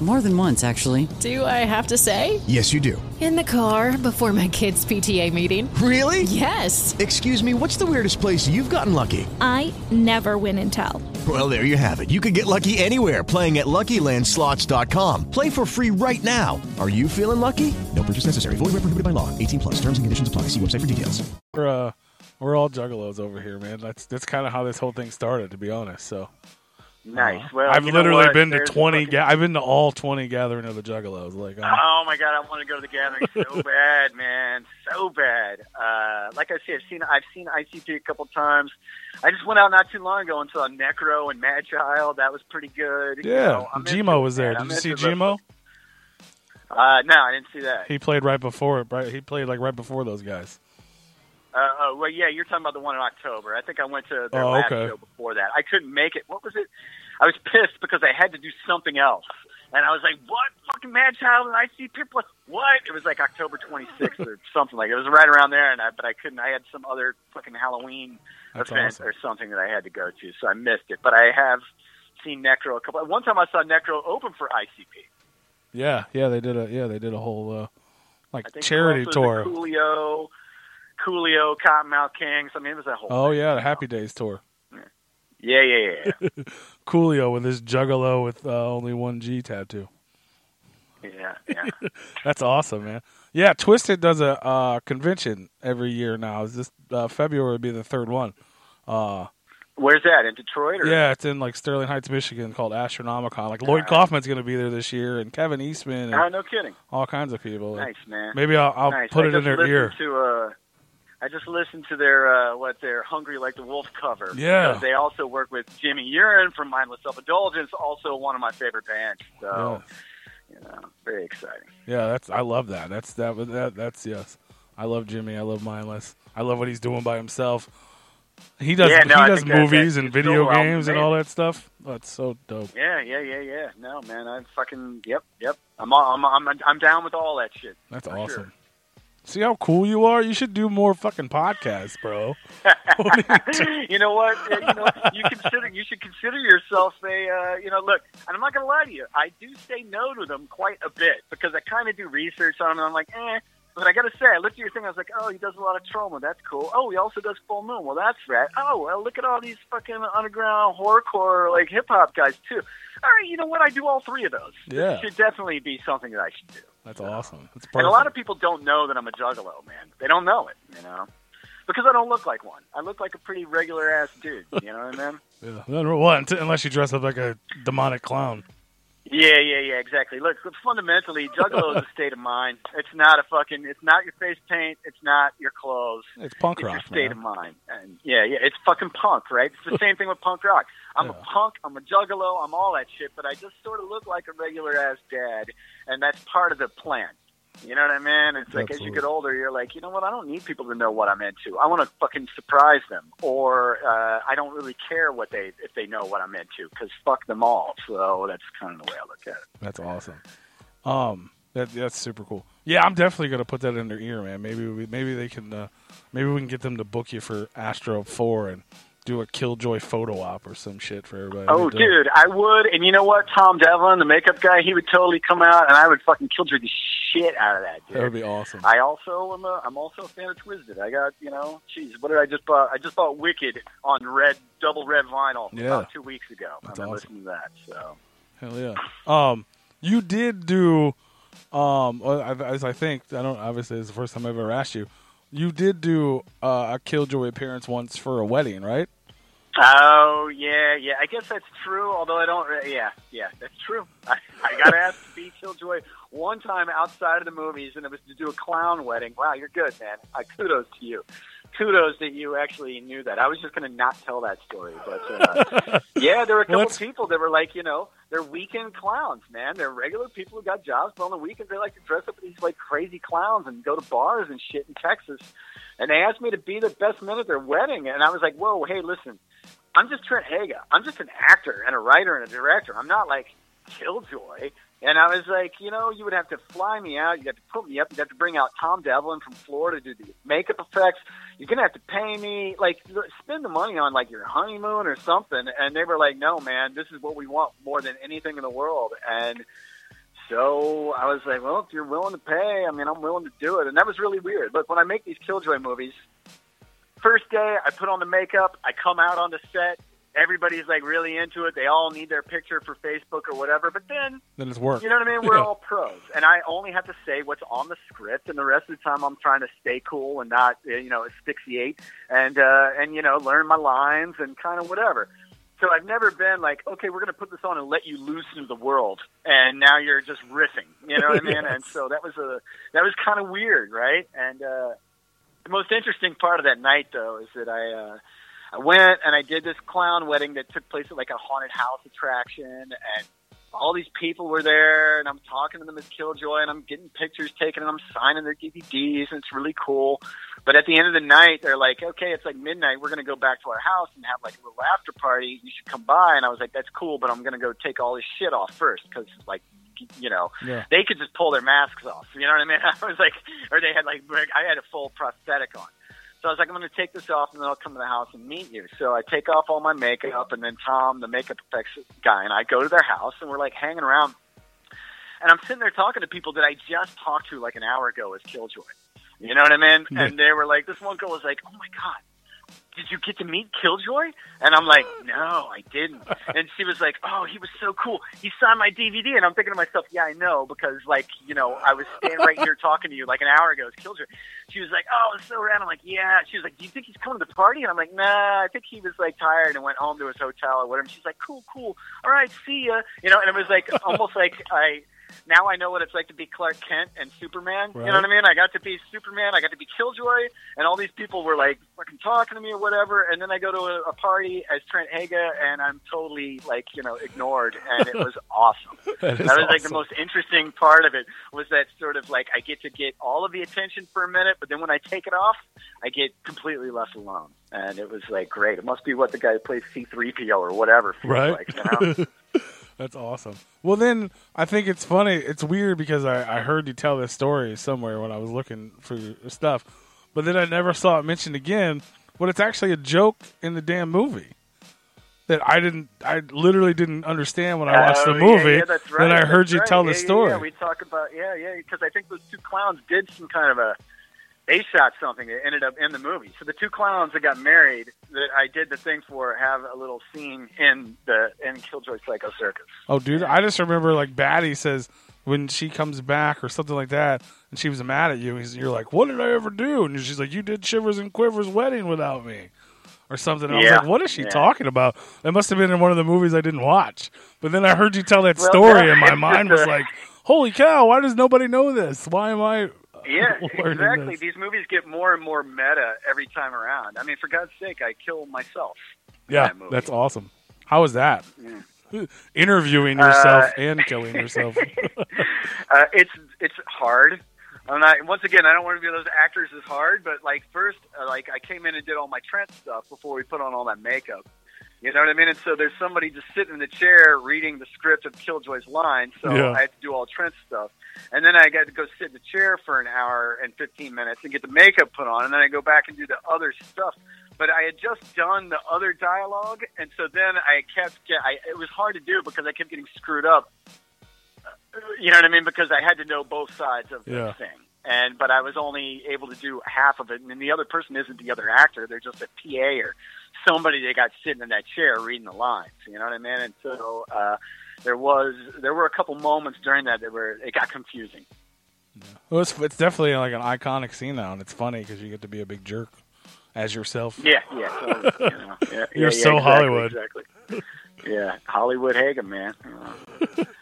More than once, actually. Do I have to say? Yes, you do. In the car before my kids' PTA meeting. Really? Yes. Excuse me, what's the weirdest place you've gotten lucky? I never win and tell. Well, there you have it. You can get lucky anywhere playing at LuckyLandSlots.com. Play for free right now. Are you feeling lucky? No purchase necessary. Void where prohibited by law. 18 plus. Terms and conditions apply. See website for details. We're uh, we're all juggalos over here, man. That's that's kind of how this whole thing started, to be honest. So Nice. uh, Well, I've literally been to There's a twenty. fucking- Ga- I've been to all twenty gathering of the juggalos. Like, I'm, Oh my god, I want to go to the gathering so bad, man, so bad. Uh, like I said, I've seen I've seen ICP a couple times. I just went out not too long ago and saw Necro and Madchild. That was pretty good. You yeah, know, I'm Gmo was there. man. Did I'm you see into the- Gmo? Uh, no, I didn't see that. He played right before. Right, he played like right before those guys. Uh, oh, well, yeah, you're talking about the one in October. I think I went to their Oh, last okay. show before that. I couldn't make it. What was it? I was pissed because I had to do something else. And I was like, what? Fucking Madchild and IC People? What? It was like October 26th or something like it. It was right around there, and I, but I couldn't. I had some other fucking Halloween That's event awesome. or something that I had to go to, so I missed it. But I have seen Necro a couple. One time I saw Necro open for ICP. Yeah, yeah, they did a yeah they did a whole uh, like I charity tour. Coolio, Coolio, Kottonmouth Kings. I mean, it was that whole. Oh yeah, the Happy Days tour. Yeah, yeah, yeah. Coolio with his juggalo with uh, only one G tattoo. Yeah, yeah. That's awesome, man. Yeah, Twiztid does a uh, convention every year now. Is this uh, February would be the third one? Uh, Where's that in Detroit? Or? yeah, it's in like Sterling Heights, Michigan, called Astronomicon. Like Lloyd Kaufman's going to be there this year, and Kevin Eastman, and Oh, no kidding. all kinds of people. Nice, man. Maybe I'll, I'll Nice. put I it in their ear. To, uh, I just listened to their uh, what their "Hungry Like the Wolf" cover. Yeah. because they also work with Jimmy Urine from Mindless Self Indulgence, also one of my favorite bands. So, you know, very exciting. Yeah, that's I love that. That's that that that's yes. I love Jimmy. I love Mindless. I love what he's doing by himself. He does Yeah, no, he does movies that and video games and all that stuff. That's so dope. Yeah, yeah, yeah, yeah. No, man, I fucking yep, yep. I'm I'm I'm I'm down with all that shit. That's awesome. sure. See how cool you are? You should do more fucking podcasts, bro. you know what? You know you consider you should consider yourself a uh, you know look. And I'm not gonna lie to you. I do say no to them quite a bit because I kind of do research on them. And I'm like, eh. But I gotta say, I looked at your thing. I was like, oh, he does a lot of Troma. That's cool. Oh, he also does full moon. Well, that's rad. Oh, well, look at all these fucking underground horrorcore like hip hop guys too. All right, you know what? I do all three of those. Yeah. It should definitely be something that I should do. That's awesome. That's And a lot of people don't know that I'm a juggalo, man. They don't know it, you know, because I don't look like one. I look like a pretty regular ass dude. You know what I mean? yeah. What? Unless you dress up like a demonic clown. Yeah, yeah, yeah, exactly. Look, fundamentally, juggalo is a state of mind. It's not a fucking. It's not your face paint. It's not your clothes. It's punk It's your rock, state man. of mind. And yeah, yeah, it's fucking punk, right? It's the same thing with punk rock. I'm a punk. I'm a juggalo. I'm all that shit. But I just sort of look like a regular ass dad, and that's part of the plan. You know what I mean? It's like as you get older, you're like, you know what? I don't need people to know what I'm into. I want to fucking surprise them, or uh, I don't really care what they if they know what I'm into because fuck them all. So that's kind of the way I look at it. That's awesome. Um, that that's super cool. Yeah, I'm definitely gonna put that in their ear, man. Maybe we, maybe they can, uh, maybe we can get them to book you for Astro Four and do a Killjoy photo op or some shit for everybody. Oh, That'd be dope. dude, I would. And you know what? Tom Devlin, the makeup guy, he would totally come out, and I would fucking killjoy the shit out of that. Dude. that would be awesome. I also am. A, I'm also a fan of Twiztid. I got you know, jeez, what did I just buy? I just bought Wicked on red, double red vinyl Yeah. about two weeks ago. That's I've been awesome. listening to that. So Hell yeah. Um, you did do, um, as I think I don't. Obviously, it's the first time I've ever asked you. You did do uh, a Killjoy appearance once for a wedding, right? Oh yeah, yeah. I guess that's true. Although I don't. Yeah, yeah, that's true. I, I got asked to be Killjoy one time outside of the movies, and it was to do a clown wedding. Wow, you're good, man. I kudos to you. kudos that you actually knew that. I was just going to not tell that story, but uh, yeah, there were a couple people that were like, you know, they're weekend clowns, man. They're regular people who got jobs, but on the weekends they like to dress up as these like crazy clowns and go to bars and shit in Texas. And they asked me to be the best man at their wedding, and I was like, whoa, hey, listen, I'm just Trent Haaga. I'm just an actor and a writer and a director. I'm not like Killjoy. And I was like, you know, you would have to fly me out. You'd have to put me up. You'd have to bring out Tom Devlin from Florida to do the makeup effects. You're gonna have to pay me, like, spend the money on like your honeymoon or something. And they were like, no, man, this is what we want more than anything in the world. And so I was like, well, if you're willing to pay, I mean, I'm willing to do it. And that was really weird. Look, when I make these Killjoy movies, first day I put on the makeup, I come out on the set. Everybody's like really into it. They all need their picture for Facebook or whatever. But then Then it's work. you know what I mean? We're Yeah. all pros, and I only have to say what's on the script, and the rest of the time I'm trying to stay cool and not, you know, asphyxiate and uh, and you know learn my lines and kind of whatever. So I've never been like, okay, we're going to put this on and let you loose into the world, and now you're just riffing. You know what I mean? And so that was a that was kind of weird, right? And uh, the most interesting part of that night, though, is that I. Uh, I went and I did this clown wedding that took place at like a haunted house attraction, and all these people were there, and I'm talking to them as Killjoy, and I'm getting pictures taken, and I'm signing their DVDs, and it's really cool. But at the end of the night, they're like, "Okay, it's like midnight. We're going to go back to our house and have like a little after party. You should come by." And I was like, "That's cool, but I'm going to go take all this shit off first because like." You know, Yeah. they could just pull their masks off. You know what I mean? I was like, or they had like, I had a full prosthetic on. So I was like, I'm going to take this off and then I'll come to the house and meet you. So I take off all my makeup and then Tom, the makeup effects guy, and I go to their house and we're like hanging around. And I'm sitting there talking to people that I just talked to like an hour ago as Killjoy. You know what I mean? Yeah. And they were like, this one girl was like, oh my God, did you get to meet Killjoy? And I'm like, no, I didn't. And she was like, oh, he was so cool. He signed my DVD. And I'm thinking to myself, yeah, I know, because like, you know, I was standing right here talking to you like an hour ago as Killjoy. She was like, oh, it's so rad. I'm like, yeah. She was like, do you think he's coming to the party? And I'm like, nah, I think he was like tired and went home to his hotel or whatever. She's like, cool, cool. All right, see ya. You know, and it was like almost like I now I know what it's like to be Clark Kent and Superman. You know what I mean? I got to be Superman. I got to be Killjoy, and all these people were like fucking talking to me or whatever. And then I go to a, a party as Trent Haaga, and I'm totally like you know ignored, and it was awesome. That was like the most interesting part of it was that sort of like I get to get all of the attention for a minute, but then when I take it off, I get completely left alone, and it was like great. It must be what the guy who plays C3PO or whatever feels right? like. You know? That's awesome. Well, then I think it's funny. It's weird because I, I heard you tell this story somewhere when I was looking for your stuff, but then I never saw it mentioned again. But it's actually a joke in the damn movie that I didn't. I literally didn't understand when I watched the Oh, movie. Yeah, yeah, that's right. Then I heard that's you right. tell yeah, the yeah, story. Yeah, we talk about yeah, yeah, because I think those two clowns did some kind of a. They shot something that ended up in the movie. So the two clowns that got married, that I did the thing for, have a little scene in the in Killjoy Psycho Circus. Oh, dude, I just remember like Batty says when she comes back or something like that, and she was mad at you. He's, you're like, "What did I ever do?" And she's like, "You did Shivers and Quivers wedding without me." Or something. And I was like, "What is she Yeah. talking about?" It must have been in one of the movies I didn't watch. But then I heard you tell that Well, story, no, and my mind was like, "Holy cow! Why does nobody know this? Why am I?" Yeah, exactly. These movies get more and more meta every time around. I mean, for God's sake, I kill myself. in Yeah, that movie. that's awesome. How was that? Yeah. Interviewing yourself Uh, and killing yourself. uh, it's it's hard. I'm not, once again, I don't want to be those actors is hard, but like first, uh, like I came in and did all my Trent stuff before we put on all that makeup. You know what I mean? And so there's somebody just sitting in the chair reading the script of Killjoy's lines, so Yeah. I had to do all Trent stuff. And then I got to go sit in the chair for an hour and 15 minutes and get the makeup put on, and then I go back and do the other stuff. But I had just done the other dialogue, and so then I kept. Get, I, it was hard to do because I kept getting screwed up you know what I mean? Because I had to know both sides of Yeah. the thing. And but I was only able to do half of it, and then the other person isn't the other actor; they're just a PA or somebody that got sitting in that chair reading the lines. You know what I mean? And so uh, there was there were a couple moments during that that were it got confusing. Well, it's, it's definitely like an iconic scene now, and it's funny because you get to be a big jerk as yourself. Yeah, yeah, so, you know, yeah, yeah, You're yeah, so exactly, Hollywood. Exactly. Yeah, Hollywood Hagen, man. Uh,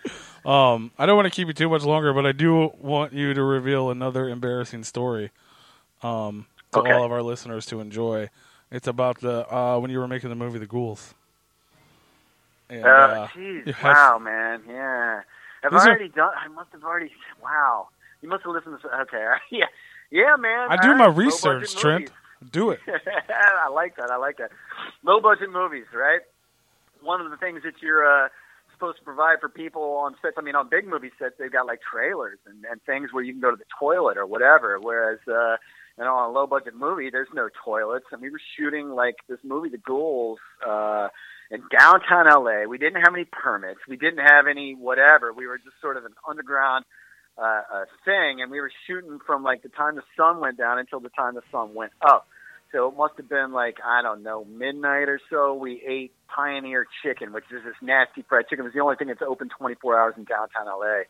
Um, I don't want to keep you too much longer, but I do want you to reveal another embarrassing story. Um, to Okay. all of our listeners to enjoy. It's about the uh, when you were making the movie The Ghouls. And, Uh, uh, jeez, you wow, man, yeah. I are- already done? I must have already. Wow, you must have listened to. Okay, yeah, yeah, man. I do all my research, Trent. movies. Do it. I like that. I like that. Low budget movies, right? One of the things that you're uh, supposed to provide for people on sets. I mean, on big movie sets, they've got like trailers and, and things where you can go to the toilet or whatever. Whereas, uh, you know, on a low budget movie, there's no toilets. And we were shooting like this movie, The Ghouls, uh, in downtown LA. We didn't have any permits. We didn't have any whatever. We were just sort of an underground uh, uh, thing, and we were shooting from like the time the sun went down until the time the sun went up. So it must have been like I don't know midnight or so. We ate Pioneer Chicken, which is this nasty fried chicken. It was the only thing that's open 24 hours in downtown LA.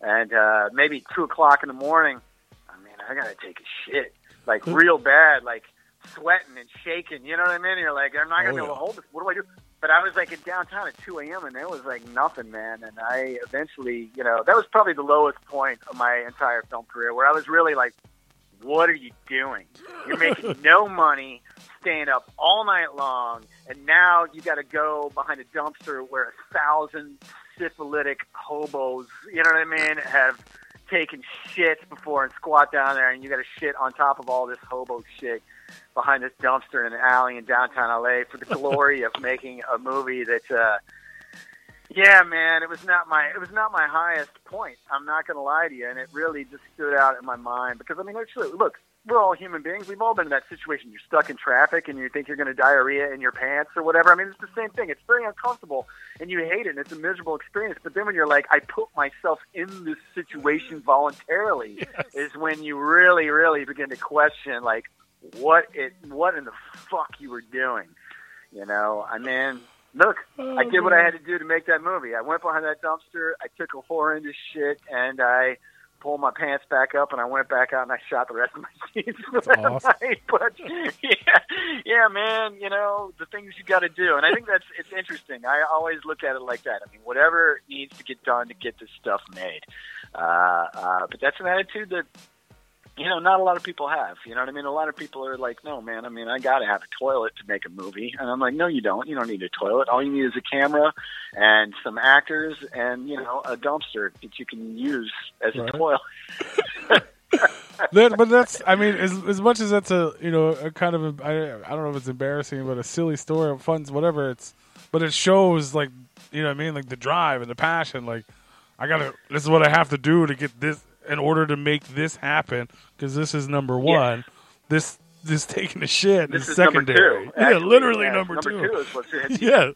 And uh, maybe two o'clock in the morning. I mean, I gotta take a shit, like real bad, like sweating and shaking. You know what I mean? You're like, I'm not gonna Oh, be able yeah. to hold this. What do I do? But I was like in downtown at 2 a.m. and there was like nothing, man. And I eventually, you know, that was probably the lowest point of my entire film career, where I was really like, what are you doing? You're making no money, staying up all night long, and now you got to go behind a dumpster where a thousand syphilitic hobos, you know what I mean, have taken shits before and squat down there, and you got to shit on top of all this hobo shit behind this dumpster in an alley in downtown LA for the glory of making a movie that. uh yeah, man, it was not my it was not my highest point. I'm not going to lie to you, and it really just stood out in my mind because I mean, actually, look, we're all human beings. We've all been in that situation. You're stuck in traffic, and you think you're going to diarrhea in your pants or whatever. I mean, it's the same thing. It's very uncomfortable, and you hate it, and it's a miserable experience. But then when you're like, I put myself in this situation voluntarily, is when you really, really begin to question like what it what in the fuck you were doing. You know, I mean, look, I did what I had to do to make that movie. I went behind that dumpster, I took a horrendous shit, and I pulled my pants back up, and I went back out and I shot the rest of my scenes awesome. But yeah, yeah, man, you know the things you got to do, and I think that's it's interesting. I always look at it like that. I mean, whatever needs to get done to get this stuff made. Uh, uh, but that's an attitude that you know, not a lot of people have. You know what I mean? A lot of people are like, no, man, I mean, I got to have a toilet to make a movie. And I'm like, no, you don't. You don't need a toilet. All you need is a camera and some actors and, you know, a dumpster that you can use as a toilet. that, but that's I mean as as much as that's a you know a kind of I, I don't know if it's embarrassing but a silly story of fun whatever it's but it shows like you know what I mean like the drive and the passion like I gotta this is what I have to do to get this in order to make this happen because this is number one this this taking a shit This is number secondary two. yeah literally Yeah, number, two. is what's Yeah.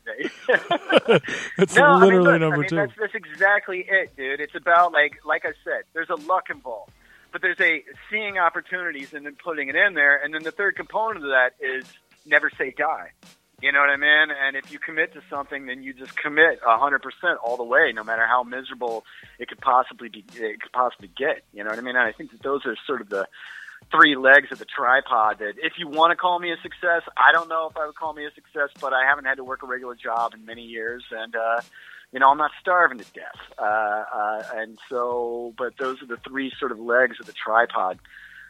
it's no, I mean, literally look, number I mean, two That's, that's exactly it, dude. It's about like, like I said, there's a luck involved, but there's a seeing opportunities and then putting it in there, and then the third component of that is never say die. You know what I mean? And if you commit to something, then you just commit a hundred percent all the way, no matter how miserable it could possibly be. It could possibly get. You know what I mean? And I think that those are sort of the three legs of the tripod that if you want to call me a success, I don't know if I would call me a success, but I haven't had to work a regular job in many years and uh you know, I'm not starving to death. Uh uh and so but those are the three sort of legs of the tripod,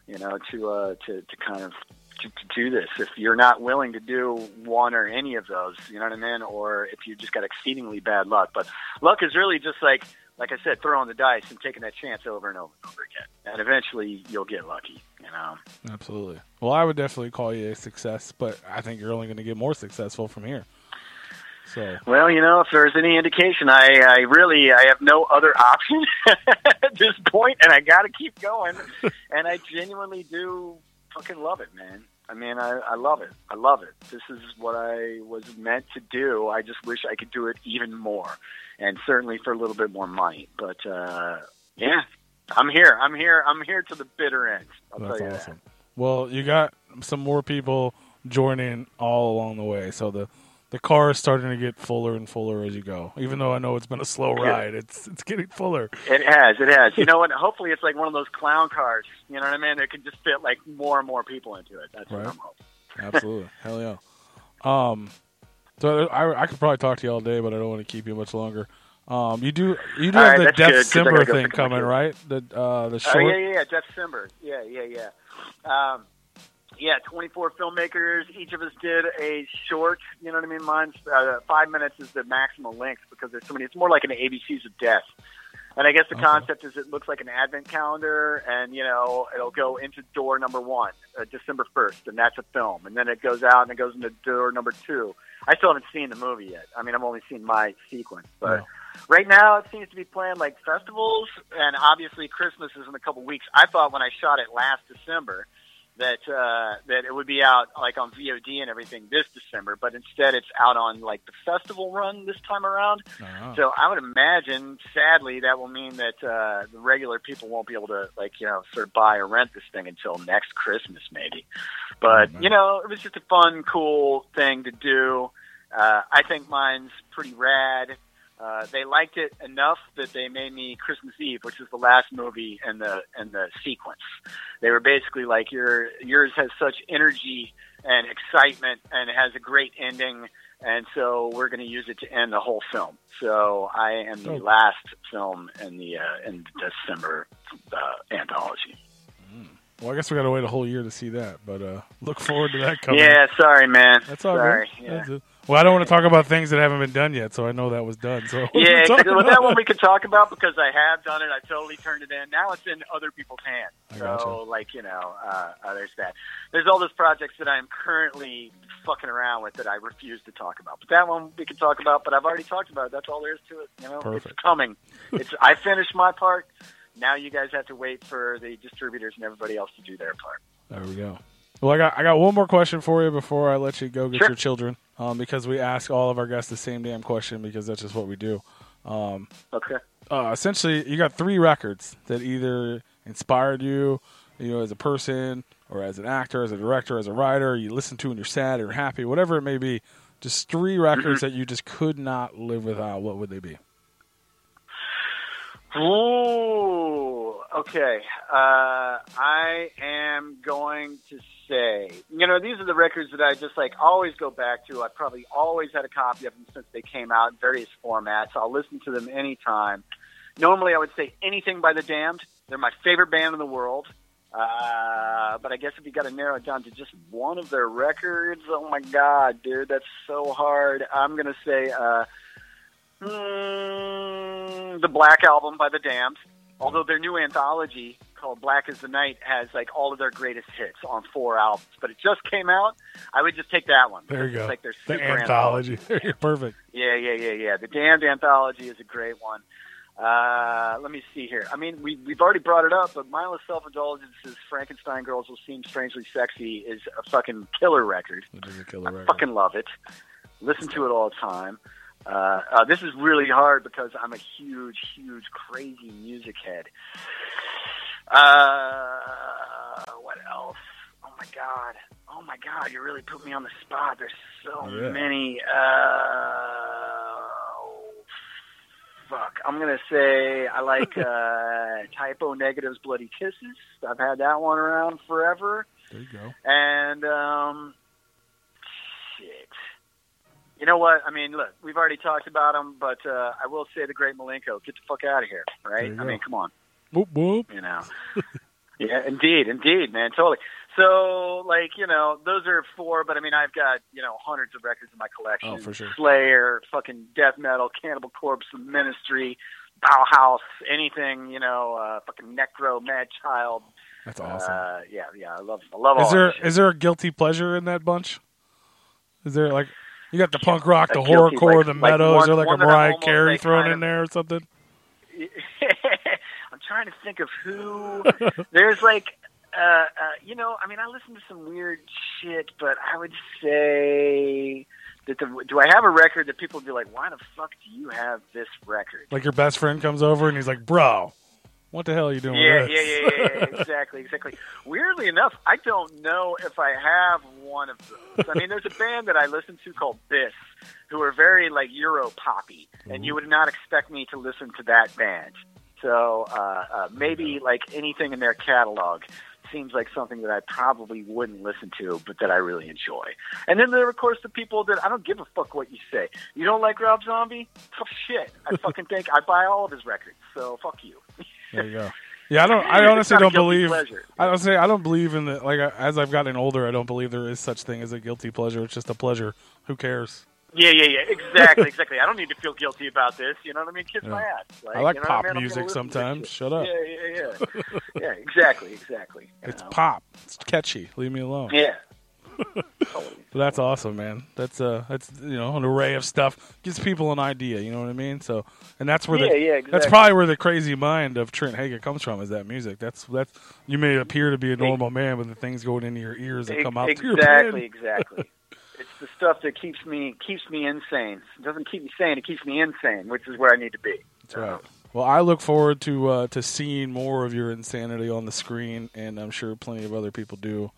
you know, to uh to, to kind of to, to do this. If you're not willing to do one or any of those, you know what I mean? Or if you just got exceedingly bad luck. But luck is really just like like I said, throwing the dice and taking that chance over and over and over again. And eventually you'll get lucky, you know. absolutely well I would definitely call you a success but I think you're only going to get more successful from here so Well, you know, if there's any indication, I, I really I have no other option at this point, and I got to keep going. and I genuinely do fucking love it, man. I mean, I, I love it. I love it. This is what I was meant to do. I just wish I could do it even more, and certainly for a little bit more money. But uh, yeah, I'm here. I'm here. I'm here to the bitter end. I'll That's tell you awesome. Well, you got some more people joining all along the way, so the the car is starting to get fuller and fuller as you go. Even though I know it's been a slow ride, it's it's getting fuller. It has, it has. You know what? Hopefully, it's like one of those clown cars. You know what I mean? It can just fit like more and more people into it. That's what Right. I'm hoping. Absolutely, hell yeah. Um, so I I could probably talk to you all day, but I don't want to keep you much longer. Um, you do you do All have right, the Death good, Simber go thing pick up my coming, right? The uh the Oh short. yeah, yeah, yeah. Jeff Simber. Yeah, yeah, yeah. Um, yeah, 24 filmmakers. Each of us did a short. You know what I mean? Mine's uh, five minutes is the maximum length because there's so many. It's more like an ABCs of death. And I guess the concept is it looks like an advent calendar, and you know it'll go into door number one, uh, December first, and that's a film. And then it goes out and it goes into door number two. I still haven't seen the movie yet. I mean, I've only seen my sequence, but right now it seems to be playing like festivals, and obviously Christmas is in a couple weeks. I thought when I shot it last December that uh, that it would be out like on VOD and everything this December, but instead it's out on like the festival run this time around. Oh. So I would imagine, sadly, that will mean that uh, the regular people won't be able to like you know sort of buy or rent this thing until next Christmas maybe. But you know, it was just a fun, cool thing to do. Uh, I think mine's pretty rad. Uh, they liked it enough that they made me Christmas Eve, which is the last movie in the in the sequence. They were basically like, "Your yours has such energy and excitement, and it has a great ending, and so we're going to use it to end the whole film." So I am the Oh. last film in the uh, in the December uh, anthology. Well, I guess we got to wait a whole year to see that, but uh, look forward to that coming. Yeah, sorry, man. That's all sorry. good. Yeah. That's. Well, I don't want to talk about things that haven't been done yet, so I know that was done. So what are we Yeah. Well, that one we could talk about because I have done it. I totally turned it in. Now it's in other people's hands. I So, gotcha. like, you know, uh, uh, there's that. There's all those projects that I'm currently fucking around with that I refuse to talk about. But that one we can talk about. But I've already talked about it. That's all there is to it. You know, Perfect. it's coming. It's I finished my part. Now you guys have to wait for the distributors and everybody else to do their part. There we go. Well, I got I got one more question for you before I let you go get Sure. your children, um, because we ask all of our guests the same damn question because that's just what we do. Um, Okay. uh, essentially, you got three records that either inspired you, you know, as a person or as an actor, as a director, as a writer. You listen to when you're sad or happy, whatever it may be. Just three records that you just could not live without. What would they be? Ooh, okay. Uh, I am going to say, you know, these are the records that I just like always go back to. I probably always had a copy of them since they came out in various formats. I'll listen to them anytime. Normally, I would say anything by The Damned. They're my favorite band in the world. Uh, but I guess if you got to narrow it down to just one of their records, oh my God, dude, that's so hard. I'm going to say, uh, mm, the Black Album by The Damned. Although their new anthology called Black Is the Night has like all of their greatest hits on four albums, but it just came out. I would just take that one. There you go. Like their the super anthology. You're perfect. yeah, yeah, yeah, yeah. The Damned anthology is a great one. Uh, let me see here. I mean, we, we've already brought it up, but Mindless Self Indulgence's Frankenstein Girls Will Seem Strangely Sexy is a fucking killer record. It is a killer record. Fucking love it. Listen to it all the time. Uh, uh, this is really hard because I'm a huge, huge, crazy music head. Uh, what else? Oh my god! Oh my god! You really put me on the spot. There's so Yeah. many. Uh, fuck. I'm gonna say I like uh, Type O Negative's Bloody Kisses. I've had that one around forever. There you go. And um, shit. You know what? I mean, look, we've already talked about them, but uh, I will say the Great Milenko. Get the fuck out of here, right? I go. mean, come on. Whoop whoop. You know. yeah, indeed, indeed, man, totally. So, like, you know, those are four, but I mean, I've got you know hundreds of records in my collection. Oh, for sure. Slayer, fucking death metal, Cannibal Corpse, The Ministry, Bauhaus, anything, you know, uh, fucking Necro, Mad Child. That's awesome. Uh, yeah, yeah, I love, I love all Is there that there a guilty pleasure in that bunch? Is there like you got the punk rock, the horrorcore, like- the like metal? one- is there like a Mariah Carey thrown in there or something? Trying to think of who. There's like, uh, uh, you know, I mean, I listen to some weird shit, but I would say that the do I have a record that people would be like, why the fuck do you have this record? Like your best friend comes over and he's like, "Bro, what the hell are you doing Yeah, yeah, this?" yeah, yeah, yeah, exactly, exactly. Weirdly enough, I don't know if I have one of those. I mean, there's a band that I listen to called Bis, who are very like Euro poppy, and you would not expect me to listen to that band. So uh, uh, maybe like anything in their catalog seems like something that I probably wouldn't listen to, but that I really enjoy. And then there are, of course, the people that I don't give a fuck what you say. You don't like Rob Zombie? Tough shit. I fucking think I buy all of his records. So fuck you. There you go. Yeah, I don't. I honestly It's not a don't believe. pleasure. I don't say I don't believe in the like. As I've gotten older, I don't believe there is such thing as a guilty pleasure. It's just a pleasure. Who cares? Yeah, yeah, yeah. Exactly, exactly. I don't need to feel guilty about this. You know what I mean? Kiss Yeah. my ass. I like you know pop I mean? Music gonna listen to sometimes. Shut up. Yeah, yeah, yeah. yeah, exactly, exactly. It's know? pop. It's catchy. Leave me alone. Yeah. That's awesome, man. That's uh, that's you know an array of stuff gives people an idea. You know what I mean? So, and that's where Yeah, the yeah, that's probably where the crazy mind of Trent Hagen comes from. Is that music? That's that's you may appear to be a normal man, but the things going into your ears that come out exactly, exactly. It's the stuff that keeps me keeps me insane. It doesn't keep me sane. It keeps me insane, which is where I need to be. That's right. Well, I look forward to uh, to seeing more of your insanity on the screen, and I'm sure plenty of other people do.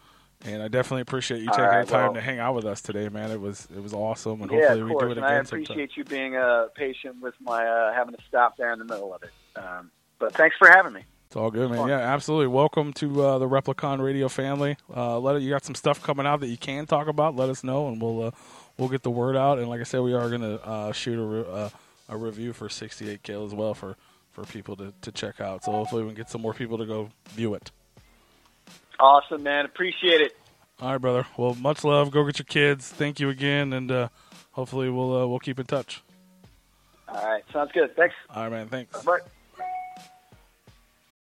And I definitely appreciate you taking right, the time well- to hang out with us today, man. It was it was awesome, and yeah, hopefully we do it again. and I appreciate sometime. you being uh, patient with my uh, having to stop there in the middle of it. Um, but thanks for having me. It's all good, man. Yeah, absolutely. Welcome to uh, the Replicon Radio family. Uh, let it, you got some stuff coming out that you can talk about. Let us know, and we'll uh, we'll get the word out. And like I said, we are going to uh, shoot a, re- uh, a review for 68K as well for, for people to, to check out. So hopefully we can get some more people to go view it. Awesome, man. Appreciate it. All right, brother. Well, much love. Go get your kids. Thank you again, and uh, hopefully we'll uh, we'll keep in touch. All right, sounds good. Thanks. All right, man. Thanks. Bye.